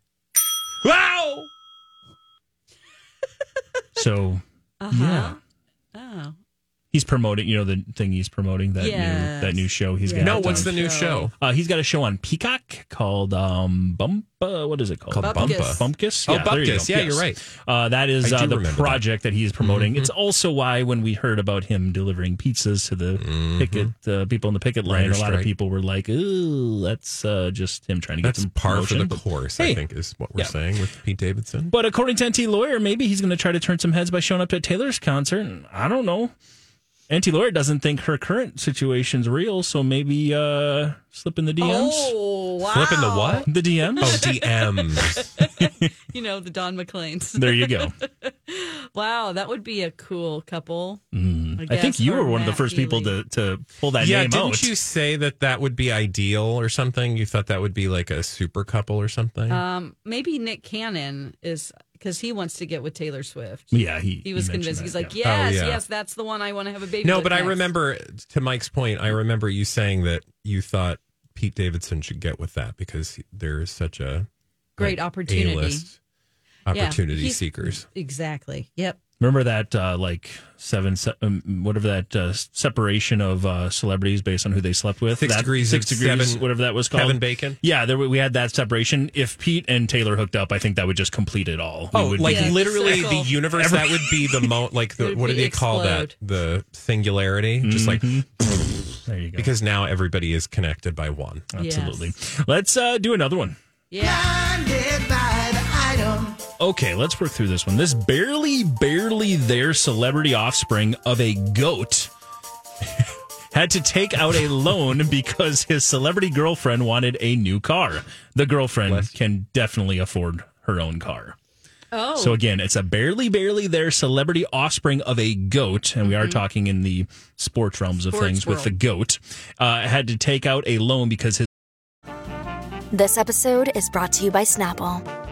[SPEAKER 4] Wow! *laughs*
[SPEAKER 7] So,
[SPEAKER 3] uh-huh.
[SPEAKER 7] yeah,
[SPEAKER 3] Oh.
[SPEAKER 7] He's promoting. You know the thing he's promoting that new that new show he's
[SPEAKER 3] Yeah.
[SPEAKER 7] got.
[SPEAKER 4] No, what's the new show?
[SPEAKER 7] Uh, he's got a show on Peacock called um, Bump. Uh, what is it called?
[SPEAKER 4] Called
[SPEAKER 3] Bupkis.
[SPEAKER 4] Bumpa.
[SPEAKER 7] Bumpkus?
[SPEAKER 4] Oh,
[SPEAKER 7] there you
[SPEAKER 4] Bupkis.
[SPEAKER 7] go.
[SPEAKER 4] Yeah, you're right.
[SPEAKER 7] Uh, that is uh, the
[SPEAKER 4] remember that.
[SPEAKER 7] project that. he's promoting.
[SPEAKER 4] Mhm.
[SPEAKER 7] It's also why when we heard about him delivering pizzas to the
[SPEAKER 4] Mhm.
[SPEAKER 7] picket uh, people in the picket line,
[SPEAKER 4] Writer
[SPEAKER 7] a lot of people were like, "Ooh, that's uh, just him trying to
[SPEAKER 4] That's
[SPEAKER 7] get some
[SPEAKER 4] par for the
[SPEAKER 7] promotion." But,
[SPEAKER 4] course,
[SPEAKER 7] hey,
[SPEAKER 4] I think, is what we're
[SPEAKER 7] yeah.
[SPEAKER 4] saying with Pete Davidson.
[SPEAKER 7] But according to Enty Lawyer, maybe he's going to try to turn some heads by showing up at Taylor's concert. I don't know. Enty Lawyer doesn't think her current situation's real, so maybe uh, slip in the DMs.
[SPEAKER 3] Oh wow.
[SPEAKER 4] Flipping the what?
[SPEAKER 7] The DMs.
[SPEAKER 4] Oh, DMs. *laughs*
[SPEAKER 3] You know the Don McLean's.
[SPEAKER 7] There you go. *laughs*
[SPEAKER 3] wow, that would be a cool couple.
[SPEAKER 7] Mm. I,
[SPEAKER 3] guess,
[SPEAKER 7] think you were one of the
[SPEAKER 3] Matt
[SPEAKER 7] first people to, to pull that
[SPEAKER 4] yeah,
[SPEAKER 7] name
[SPEAKER 4] didn't
[SPEAKER 7] out.
[SPEAKER 4] you say that that would be ideal or something? You thought that would be like a super couple or something?
[SPEAKER 3] Um, maybe Nick Cannon is because he wants to get with Taylor Swift.
[SPEAKER 7] Yeah, he
[SPEAKER 3] He was
[SPEAKER 7] he
[SPEAKER 3] convinced.
[SPEAKER 7] that,
[SPEAKER 3] He's like,
[SPEAKER 7] yeah.
[SPEAKER 3] Oh, yes,
[SPEAKER 4] Oh, yeah.
[SPEAKER 3] yes, that's the one I want to have a baby.
[SPEAKER 4] no, but I remember to Mike's point. I remember you saying that you thought Pete Davidson should get with that because there is such a
[SPEAKER 3] Great
[SPEAKER 4] like,
[SPEAKER 3] opportunity.
[SPEAKER 4] A-list opportunity
[SPEAKER 3] he's-
[SPEAKER 4] seekers.
[SPEAKER 3] Exactly. Yep.
[SPEAKER 7] Remember that uh, like seven, se- um, whatever that uh, separation of uh, celebrities based on who they slept with.
[SPEAKER 4] Six
[SPEAKER 7] that,
[SPEAKER 4] degrees
[SPEAKER 7] six degrees,
[SPEAKER 4] seven-
[SPEAKER 7] whatever that was called.
[SPEAKER 4] Kevin Bacon?
[SPEAKER 7] Yeah, there, we we had that separation. If Pete and Taylor hooked up, I think that would just complete it all. We
[SPEAKER 4] Oh,
[SPEAKER 7] would
[SPEAKER 4] like
[SPEAKER 7] be-
[SPEAKER 4] literally
[SPEAKER 3] circle.
[SPEAKER 4] the universe.
[SPEAKER 7] Every-
[SPEAKER 4] that would be the mo like the what do
[SPEAKER 3] be
[SPEAKER 4] they call that? The singularity. Just like *sniffs*
[SPEAKER 7] there you go.
[SPEAKER 4] because now everybody is connected by one.
[SPEAKER 7] Absolutely. Let's uh, do another one.
[SPEAKER 3] Yeah.
[SPEAKER 7] Okay, let's work through this one. This barely, barely there celebrity offspring of a goat *laughs* had to take out a loan because his celebrity girlfriend wanted a new car. The girlfriend can definitely afford her own car.
[SPEAKER 3] Oh.
[SPEAKER 7] So again, it's a barely, barely there celebrity offspring of a goat, and we are talking in the sports realms of
[SPEAKER 3] Sports
[SPEAKER 7] things with the goat. Uh, had to take out a loan because his
[SPEAKER 10] This episode is brought to you by Snapple.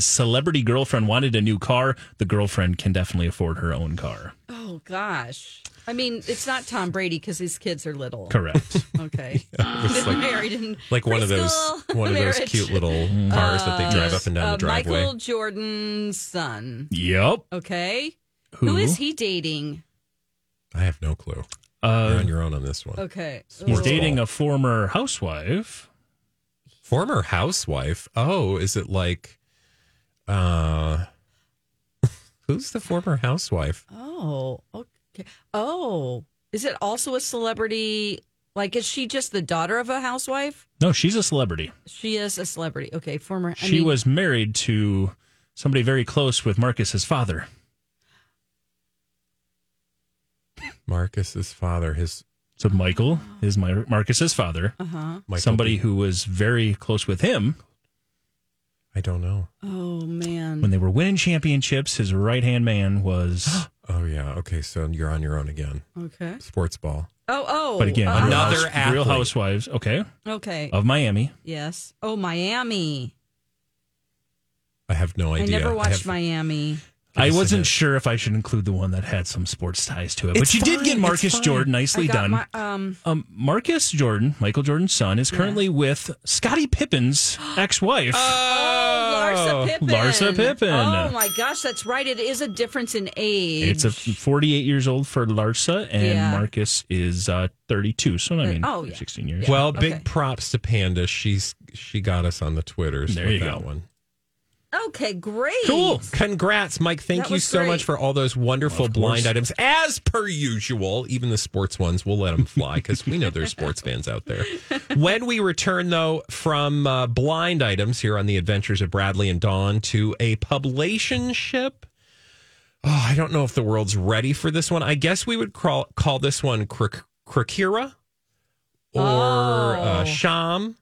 [SPEAKER 7] Celebrity girlfriend wanted a new car, the girlfriend can definitely afford her own car.
[SPEAKER 3] Oh gosh. I mean, it's not Tom Brady because his kids are little.
[SPEAKER 7] Correct. *laughs*
[SPEAKER 3] Okay. *laughs*
[SPEAKER 4] It's like-
[SPEAKER 3] married in
[SPEAKER 4] Like one of those
[SPEAKER 3] preschool
[SPEAKER 4] one of those
[SPEAKER 3] marriage.
[SPEAKER 4] cute little cars that they drive up and down
[SPEAKER 3] Uh,
[SPEAKER 4] the driveway.
[SPEAKER 3] Michael Jordan's son.
[SPEAKER 7] Yep.
[SPEAKER 3] Okay.
[SPEAKER 7] Who?
[SPEAKER 3] Who is he dating?
[SPEAKER 4] I have no clue.
[SPEAKER 7] Uh,
[SPEAKER 4] You're on your own on this one.
[SPEAKER 3] Okay.
[SPEAKER 7] He's
[SPEAKER 3] Ugh.
[SPEAKER 7] dating a former housewife.
[SPEAKER 4] Former housewife. Oh, is it like uh *laughs* who's the former housewife?
[SPEAKER 3] Oh, okay. Oh, is it also a celebrity? Like, is she just the daughter of a housewife?
[SPEAKER 7] No, she's a celebrity.
[SPEAKER 3] She is a celebrity. Okay, former. I
[SPEAKER 7] she
[SPEAKER 3] mean,
[SPEAKER 7] was married to somebody very close with Marcus's father.
[SPEAKER 4] Marcus's father, his
[SPEAKER 7] So Michael is my Marcus's father.
[SPEAKER 3] Uh huh.
[SPEAKER 4] Michael
[SPEAKER 7] somebody
[SPEAKER 4] B.
[SPEAKER 7] who was very close with him.
[SPEAKER 4] I don't know.
[SPEAKER 3] Oh man.
[SPEAKER 7] When they were winning championships, his right hand man was. *gasps*
[SPEAKER 4] Oh yeah. Okay, so you're on your own again.
[SPEAKER 3] Okay.
[SPEAKER 4] Sports ball.
[SPEAKER 3] Oh oh.
[SPEAKER 7] but again,
[SPEAKER 3] uh,
[SPEAKER 7] Real
[SPEAKER 4] Another
[SPEAKER 7] House- Real. Housewives. Okay,
[SPEAKER 3] Okay.
[SPEAKER 7] of Miami.
[SPEAKER 3] Yes. Oh, Miami.
[SPEAKER 4] I have no idea.
[SPEAKER 3] I never watched
[SPEAKER 4] have-
[SPEAKER 3] Miami.
[SPEAKER 7] I
[SPEAKER 4] Give us a
[SPEAKER 7] wasn't
[SPEAKER 4] hint.
[SPEAKER 7] sure if I should include the one that had some sports ties to it,
[SPEAKER 4] It's
[SPEAKER 7] but you did
[SPEAKER 4] fine,
[SPEAKER 7] get
[SPEAKER 4] it's
[SPEAKER 7] Marcus
[SPEAKER 4] fine.
[SPEAKER 7] Jordan. Nicely
[SPEAKER 3] I got
[SPEAKER 7] done.
[SPEAKER 3] my- um.
[SPEAKER 7] Um, Marcus Jordan, Michael Jordan's son, is currently with Scottie Pippen's *gasps* ex-wife.
[SPEAKER 3] Oh, Larsa Pippen.
[SPEAKER 7] Larsa Pippen.
[SPEAKER 3] Oh my gosh, that's right. It is a difference in age.
[SPEAKER 7] it's a 48 years old for Larsa, and
[SPEAKER 3] Yeah.
[SPEAKER 7] Marcus is uh, 32. So I mean,
[SPEAKER 3] Oh, yeah.
[SPEAKER 7] 16 years.
[SPEAKER 4] Well,
[SPEAKER 3] Okay.
[SPEAKER 4] big props to Panda. She's she got us on the Twitters
[SPEAKER 7] There
[SPEAKER 4] with
[SPEAKER 7] you
[SPEAKER 4] that
[SPEAKER 7] go.
[SPEAKER 4] one.
[SPEAKER 3] Okay. Great.
[SPEAKER 4] Cool. Congrats, Mike. Thank
[SPEAKER 3] That
[SPEAKER 4] you so
[SPEAKER 3] great.
[SPEAKER 4] much for all those wonderful
[SPEAKER 7] Of
[SPEAKER 4] blind
[SPEAKER 7] course.
[SPEAKER 4] items. As per usual, even the sports ones, we'll let them fly because we know there's sports fans out there. *laughs* When we return, though, from uh, blind items here on the adventures of Bradley and Dawn to a publicationship. Oh, I don't know if the world's ready for this one. I guess we would call, call this one Krak- Krakira or uh,
[SPEAKER 3] Oh.
[SPEAKER 4] Sham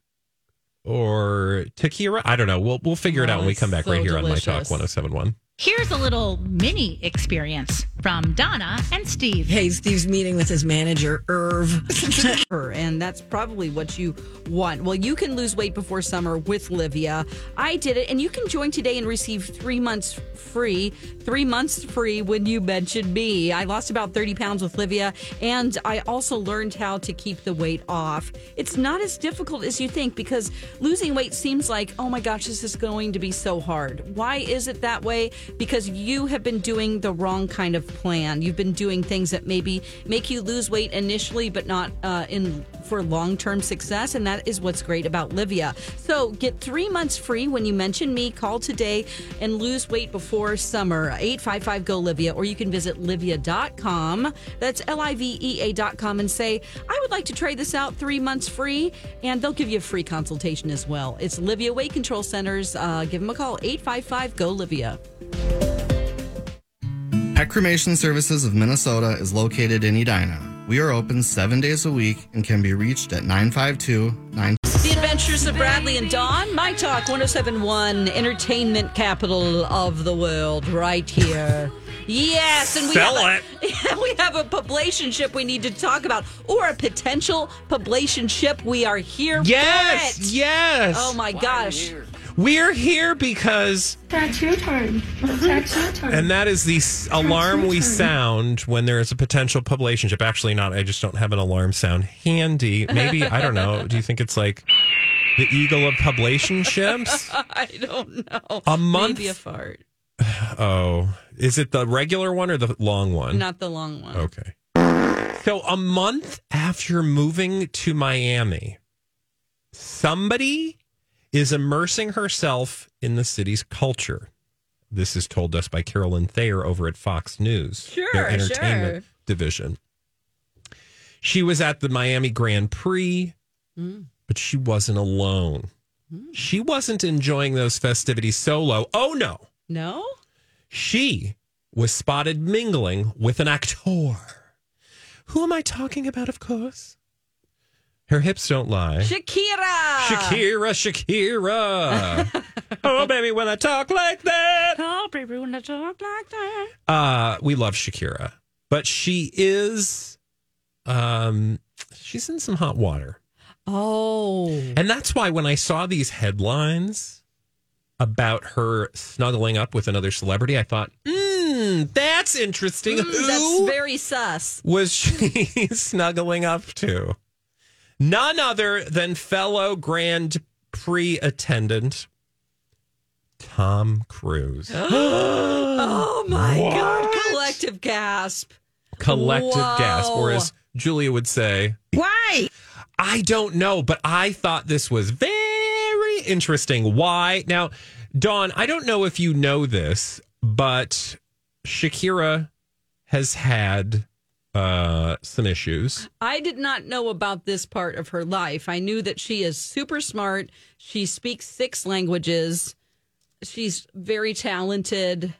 [SPEAKER 4] or tequila. I don't know. We'll we'll figure it
[SPEAKER 3] Oh,
[SPEAKER 4] out when we come back
[SPEAKER 3] so
[SPEAKER 4] right here on My Talk 1071.
[SPEAKER 8] Here's a little mini experience from Donna and Steve.
[SPEAKER 11] Hey, Steve's meeting with his manager, Irv. *laughs*
[SPEAKER 3] and that's probably what you want. Well, you can lose weight before summer with Livea. I did it, and you can join today and receive three months free. Three months free when you mention me. I lost about 30 pounds with Livea, and I also learned how to keep the weight off. It's not as difficult as you think because losing weight seems like, oh my gosh, this is going to be so hard. Why is it that way? Because you have been doing the wrong kind of plan. You've been doing things that maybe make you lose weight initially, but not uh, in for long term success. And that is what's great about Livea. So get three months free when you mention me. Call today and lose weight before summer. 855 GO Livea, or you can visit livea.com. That's L I V E A.com and say, I would like to try this out three months free. And they'll give you a free consultation as well. It's Livea Weight Control Centers. Uh, give them a call 855 GO Livea.
[SPEAKER 12] Pet Cremation Services of Minnesota is located in Edina. We are open seven days a week and can be reached at 952 9.
[SPEAKER 3] The Adventures of Bradley and Dawn, My Talk 1071, entertainment capital of the world, right here. Yes, and we
[SPEAKER 4] Sell
[SPEAKER 3] have A, *laughs* we have a publicationship we need to talk about, or a potential publicationship. We are here.
[SPEAKER 4] Yes,
[SPEAKER 3] for it.
[SPEAKER 4] yes.
[SPEAKER 3] Oh my gosh!
[SPEAKER 4] We're here because,
[SPEAKER 13] That's your turn. That's your turn.
[SPEAKER 4] and that is the s- alarm we sound when there is a potential publicationship. Actually, not. I just don't have an alarm sound handy. Maybe I don't know. Do you think it's like the eagle of publicationships? *laughs*
[SPEAKER 3] I don't know.
[SPEAKER 4] A month?
[SPEAKER 3] maybe a fart, *sighs*
[SPEAKER 4] Oh, is it the regular one or the long one?
[SPEAKER 3] not the long one.
[SPEAKER 4] Okay. So a month after moving to Miami, somebody is immersing herself in the city's culture. This is told us by Carolyn Thayer over at Fox News,
[SPEAKER 3] Sure,
[SPEAKER 4] their entertainment
[SPEAKER 3] sure.
[SPEAKER 4] division. She was at the Miami Grand Prix,
[SPEAKER 3] Mm.
[SPEAKER 4] but she wasn't alone. She wasn't enjoying those festivities solo. Oh no.
[SPEAKER 3] No.
[SPEAKER 4] She was spotted mingling with an actor. Who am I talking about, of course? Her hips don't lie.
[SPEAKER 3] Shakira.
[SPEAKER 4] Shakira, Shakira. *laughs* oh, baby, when I talk like that.
[SPEAKER 3] Oh, baby, when I talk like that.
[SPEAKER 4] Uh, we love Shakira, but she is, um, she's in some hot water.
[SPEAKER 3] Oh.
[SPEAKER 4] And that's why when I saw these headlines about her snuggling up with another celebrity, I thought, hmm, that's interesting.
[SPEAKER 3] Mm,
[SPEAKER 4] Who
[SPEAKER 3] that's very sus.
[SPEAKER 4] was *laughs* she snuggling up to? None other than fellow Grand Prix attendant Tom Cruise. *gasps*
[SPEAKER 3] oh my
[SPEAKER 4] What?
[SPEAKER 3] god! Collective gasp.
[SPEAKER 4] Collective gasp, or as Julia would say,
[SPEAKER 11] Why?
[SPEAKER 4] I don't know, but I thought this was very interesting. Why? Now, Dawn, I don't know if you know this, but Shakira has had uh, some issues.
[SPEAKER 3] I did not know about this part of her life. I knew that she is super smart. She speaks six languages. She's very talented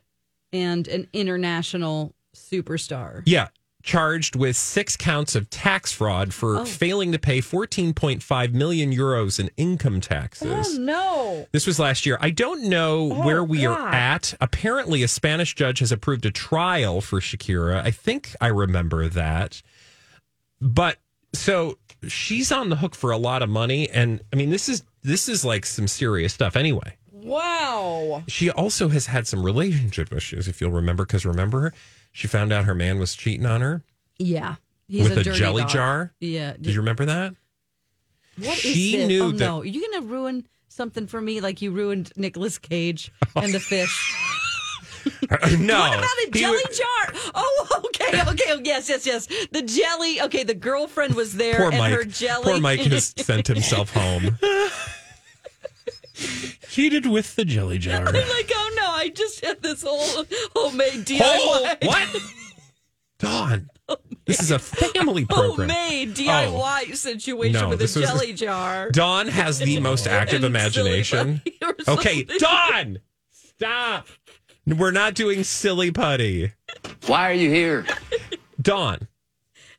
[SPEAKER 3] and an international superstar.
[SPEAKER 4] Yeah. Charged with six counts of tax fraud for
[SPEAKER 3] Oh.
[SPEAKER 4] failing to pay 14.5 million euros in income taxes.
[SPEAKER 3] Oh no.
[SPEAKER 4] This was last year. I don't know oh, where we are at. Apparently, a Spanish judge has approved a trial for Shakira. I think I remember that. But so she's on the hook for a lot of money, and I mean, this is this is like some serious stuff. Anyway,
[SPEAKER 3] Wow.
[SPEAKER 4] she also has had some relationship issues, if you'll remember. Because remember, she found out her man was cheating on her
[SPEAKER 3] Yeah. He's
[SPEAKER 4] with a,
[SPEAKER 3] dirty
[SPEAKER 4] jelly
[SPEAKER 3] dog.
[SPEAKER 4] jar.
[SPEAKER 3] Yeah.
[SPEAKER 4] Did you remember that?
[SPEAKER 3] What is
[SPEAKER 4] she
[SPEAKER 3] this?
[SPEAKER 4] knew
[SPEAKER 3] oh,
[SPEAKER 4] that-
[SPEAKER 3] no. Are you going to ruin something for me like you ruined Nicolas Cage *laughs* and the fish? *laughs*
[SPEAKER 4] no.
[SPEAKER 3] What about the
[SPEAKER 4] He
[SPEAKER 3] jelly
[SPEAKER 4] wa-
[SPEAKER 3] jar? Oh, *laughs* okay, okay. oh, Yes, yes, yes. The jelly. Okay, the girlfriend was there
[SPEAKER 4] Poor
[SPEAKER 3] and
[SPEAKER 4] Mike.
[SPEAKER 3] her jelly.
[SPEAKER 4] Poor Mike has sent himself home. *laughs*
[SPEAKER 7] Cheated with the jelly jar.
[SPEAKER 3] I'm like, oh no, I just had this whole homemade DIY.
[SPEAKER 4] Oh, what? Dawn. *laughs* This is a family *laughs* program.
[SPEAKER 3] Homemade DIY situation
[SPEAKER 4] No,
[SPEAKER 3] with a
[SPEAKER 4] this was-
[SPEAKER 3] jelly jar.
[SPEAKER 4] Dawn has the most active imagination.
[SPEAKER 3] silly putty or
[SPEAKER 4] Okay,
[SPEAKER 3] something.
[SPEAKER 4] Dawn, stop. We're not doing silly putty.
[SPEAKER 2] Why are you here?
[SPEAKER 4] Dawn,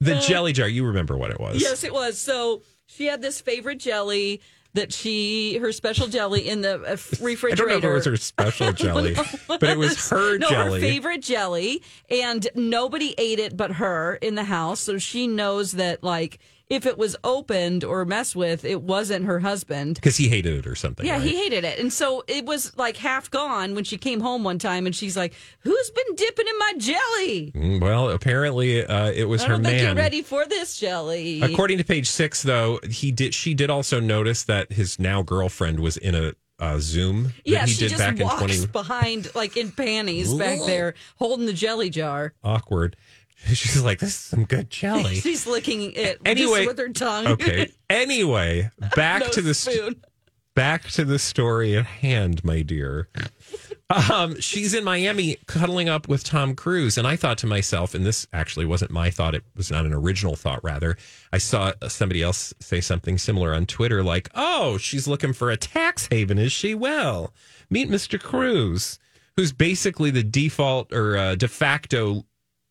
[SPEAKER 4] the
[SPEAKER 3] Uh,
[SPEAKER 4] jelly jar. You remember what it was?
[SPEAKER 3] Yes, it was. So she had this favorite jelly that she, her special jelly in the uh, *laughs*
[SPEAKER 4] I
[SPEAKER 3] refrigerator.
[SPEAKER 4] don't know if it was her special *laughs* jelly, but it was her
[SPEAKER 3] no,
[SPEAKER 4] jelly.
[SPEAKER 3] her favorite jelly, and nobody ate it but her in the house. So she knows that, like, if it was opened or messed with, it wasn't her husband.
[SPEAKER 4] because he hated it or something.
[SPEAKER 3] Yeah,
[SPEAKER 4] right?
[SPEAKER 3] he hated it. And so it was like half gone when she came home one time and she's like, Who's been dipping in my jelly?
[SPEAKER 4] Mm, Well, apparently uh, it was her man.
[SPEAKER 3] you're ready for this jelly.
[SPEAKER 4] According to page six, though, he did. She did also notice that his now girlfriend was in a uh, Zoom
[SPEAKER 3] yeah,
[SPEAKER 4] he
[SPEAKER 3] she
[SPEAKER 4] did
[SPEAKER 3] just
[SPEAKER 4] back in
[SPEAKER 3] walks
[SPEAKER 4] twenty.
[SPEAKER 3] behind, like in panties back there, holding the jelly jar.
[SPEAKER 4] Awkward. *laughs* She's like, "This is some good jelly." *laughs*
[SPEAKER 3] She's licking it
[SPEAKER 4] Anyway,
[SPEAKER 3] with her tongue.
[SPEAKER 4] okay. *laughs* Anyway, back
[SPEAKER 3] No
[SPEAKER 4] to the st-
[SPEAKER 3] spoon.
[SPEAKER 4] back to the story at hand, my dear. Um, she's in Miami cuddling up with Tom Cruise, and I thought to myself, and this actually wasn't my thought; it was not an original thought. Rather, I saw somebody else say something similar on Twitter, like, "Oh, she's looking for a tax haven, is she? Well, meet Mr. Cruise, who's basically the default or uh, de facto."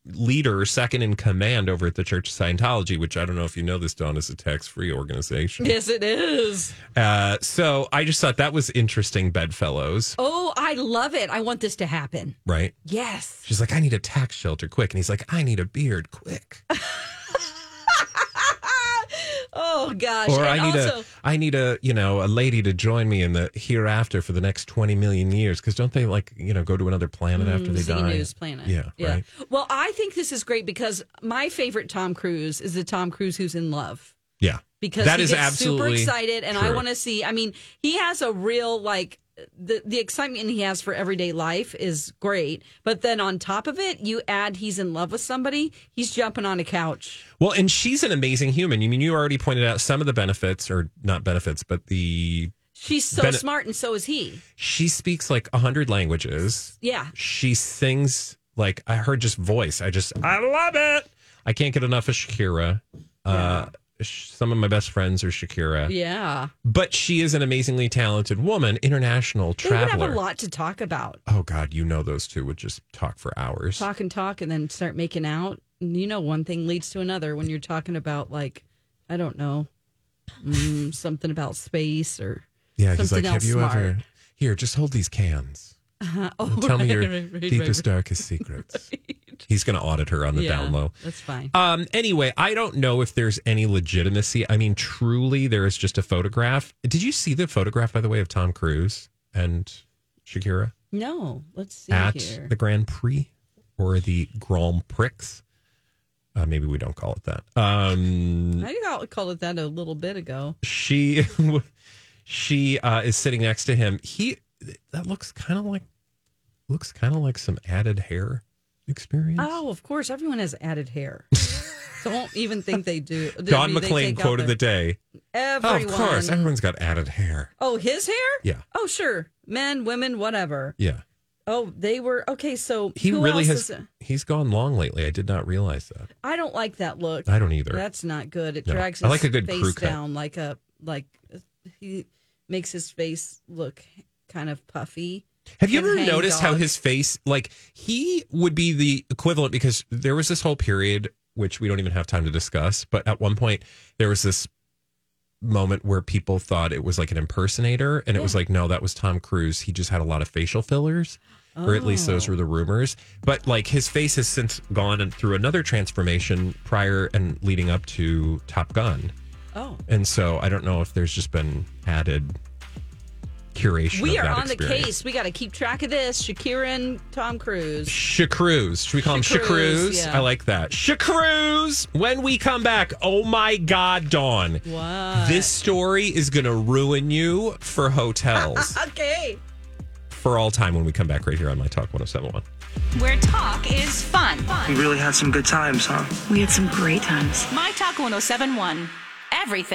[SPEAKER 4] Leader, second in command over at the Church of Scientology, which I don't know if you know this, Dawn, is a tax free organization.
[SPEAKER 3] Yes, it is.
[SPEAKER 4] Uh, so I just thought that was interesting, bedfellows,
[SPEAKER 3] Oh, I love it. I want this to happen.
[SPEAKER 4] right?
[SPEAKER 3] Yes.
[SPEAKER 4] She's like, I need a tax shelter quick. And he's like, I need a beard quick. *laughs*
[SPEAKER 3] Oh gosh.
[SPEAKER 4] or I need
[SPEAKER 3] also,
[SPEAKER 4] a I need a, you know, a lady to join me in the hereafter for the next 20 million years. Cause don't they like, you know, go to another planet mm, after they die?
[SPEAKER 3] News Planet.
[SPEAKER 4] Yeah. Right.
[SPEAKER 3] Well, I think this is great because my favorite Tom Cruise is the Tom Cruise who's in love.
[SPEAKER 4] Yeah.
[SPEAKER 3] Because
[SPEAKER 4] that is absolutely
[SPEAKER 3] super excited, and I want to see. I mean, he has a real like the the excitement he has for everyday life is great, but then on top of it, you add he's in love with somebody. He's jumping on a couch.
[SPEAKER 4] Well, and she's an amazing human. You mean you already pointed out some of the benefits, or not benefits, but the
[SPEAKER 3] She's so smart, and so is he.
[SPEAKER 4] she speaks like a hundred languages.
[SPEAKER 3] Yeah.
[SPEAKER 4] She sings like I heard just voice. I just I love it. I can't get enough of Shakira. Uh, sh- some of my best friends are Shakira.
[SPEAKER 3] Yeah.
[SPEAKER 4] But she is an amazingly talented woman, international
[SPEAKER 3] They would have
[SPEAKER 4] traveler.
[SPEAKER 3] a lot to talk about.
[SPEAKER 4] Oh God, you know those two would just talk for hours.
[SPEAKER 3] Talk and talk, and then start making out. And you know, one thing leads to another when you're talking about like, I don't know, mm, *laughs* something about space or
[SPEAKER 4] yeah, he's
[SPEAKER 3] something
[SPEAKER 4] like, have you
[SPEAKER 3] smart.
[SPEAKER 4] ever? Here, just hold these cans.
[SPEAKER 3] Uh-huh. *laughs* Oh,
[SPEAKER 4] tell me your
[SPEAKER 3] right, right,
[SPEAKER 4] deepest,
[SPEAKER 3] right, right.
[SPEAKER 4] darkest secrets. *laughs* He's going to audit her on the
[SPEAKER 3] Yeah,
[SPEAKER 4] down low.
[SPEAKER 3] That's fine.
[SPEAKER 4] Um. Anyway, I don't know if there's any legitimacy. I mean, truly, there is just a photograph. Did you see the photograph, by the way, of Tom Cruise and Shakira
[SPEAKER 3] No, let's see
[SPEAKER 4] at
[SPEAKER 3] here.
[SPEAKER 4] the Grand Prix or the Grand Prix? Uh, maybe we don't call it that. Um,
[SPEAKER 3] I called it that a little bit ago.
[SPEAKER 4] she *laughs* she uh, is sitting next to him. He that looks kind of like looks kind of like some added hair experience.
[SPEAKER 3] Oh, of course, everyone has added hair. *laughs* Don't even think they do. *laughs*
[SPEAKER 4] Don
[SPEAKER 3] They
[SPEAKER 4] McLean quote of the day.
[SPEAKER 3] Everyone.
[SPEAKER 4] Oh, of course, everyone's got added hair.
[SPEAKER 3] Oh, his hair?
[SPEAKER 4] Yeah.
[SPEAKER 3] Oh, sure. Men, women, whatever.
[SPEAKER 4] Yeah.
[SPEAKER 3] Oh, they were okay. So
[SPEAKER 4] He
[SPEAKER 3] who
[SPEAKER 4] really
[SPEAKER 3] else
[SPEAKER 4] has.
[SPEAKER 3] is?
[SPEAKER 4] He's gone long lately. I did not realize that.
[SPEAKER 3] I don't like that look.
[SPEAKER 4] I don't either.
[SPEAKER 3] That's not good. It
[SPEAKER 4] No.
[SPEAKER 3] drags
[SPEAKER 4] I like a good crew
[SPEAKER 3] face
[SPEAKER 4] cut.
[SPEAKER 3] down like a like he makes his face look kind of puffy.
[SPEAKER 4] Have you ever noticed how his face, like he would be the equivalent because there was this whole period which we don't even have time to discuss. But at one point, there was this moment where people thought it was like an impersonator, and it was like, no, that was Tom Cruise. He just had a lot of facial fillers. Or at least those were the rumors. But like his face has since gone and through another transformation prior and leading up to Top Gun.
[SPEAKER 3] Oh.
[SPEAKER 4] And so I don't know if there's just been added curation.
[SPEAKER 3] We
[SPEAKER 4] of
[SPEAKER 3] are
[SPEAKER 4] that
[SPEAKER 3] on the case. We got to keep track of this. Shakira and Tom Cruise.
[SPEAKER 4] Shacruz. Should we call him
[SPEAKER 3] Shacruz,
[SPEAKER 4] Shacruz?
[SPEAKER 3] yeah.
[SPEAKER 4] I like that. Shacruz. When we come back, oh my God, Dawn.
[SPEAKER 3] What?
[SPEAKER 4] This story is going to ruin you for hotels *laughs*
[SPEAKER 3] okay.
[SPEAKER 4] for all time when we come back right here on My Talk 1071.
[SPEAKER 8] Where talk is fun.
[SPEAKER 14] We really had some good times, huh?
[SPEAKER 8] We had some great times. My Talk 1071. Everything.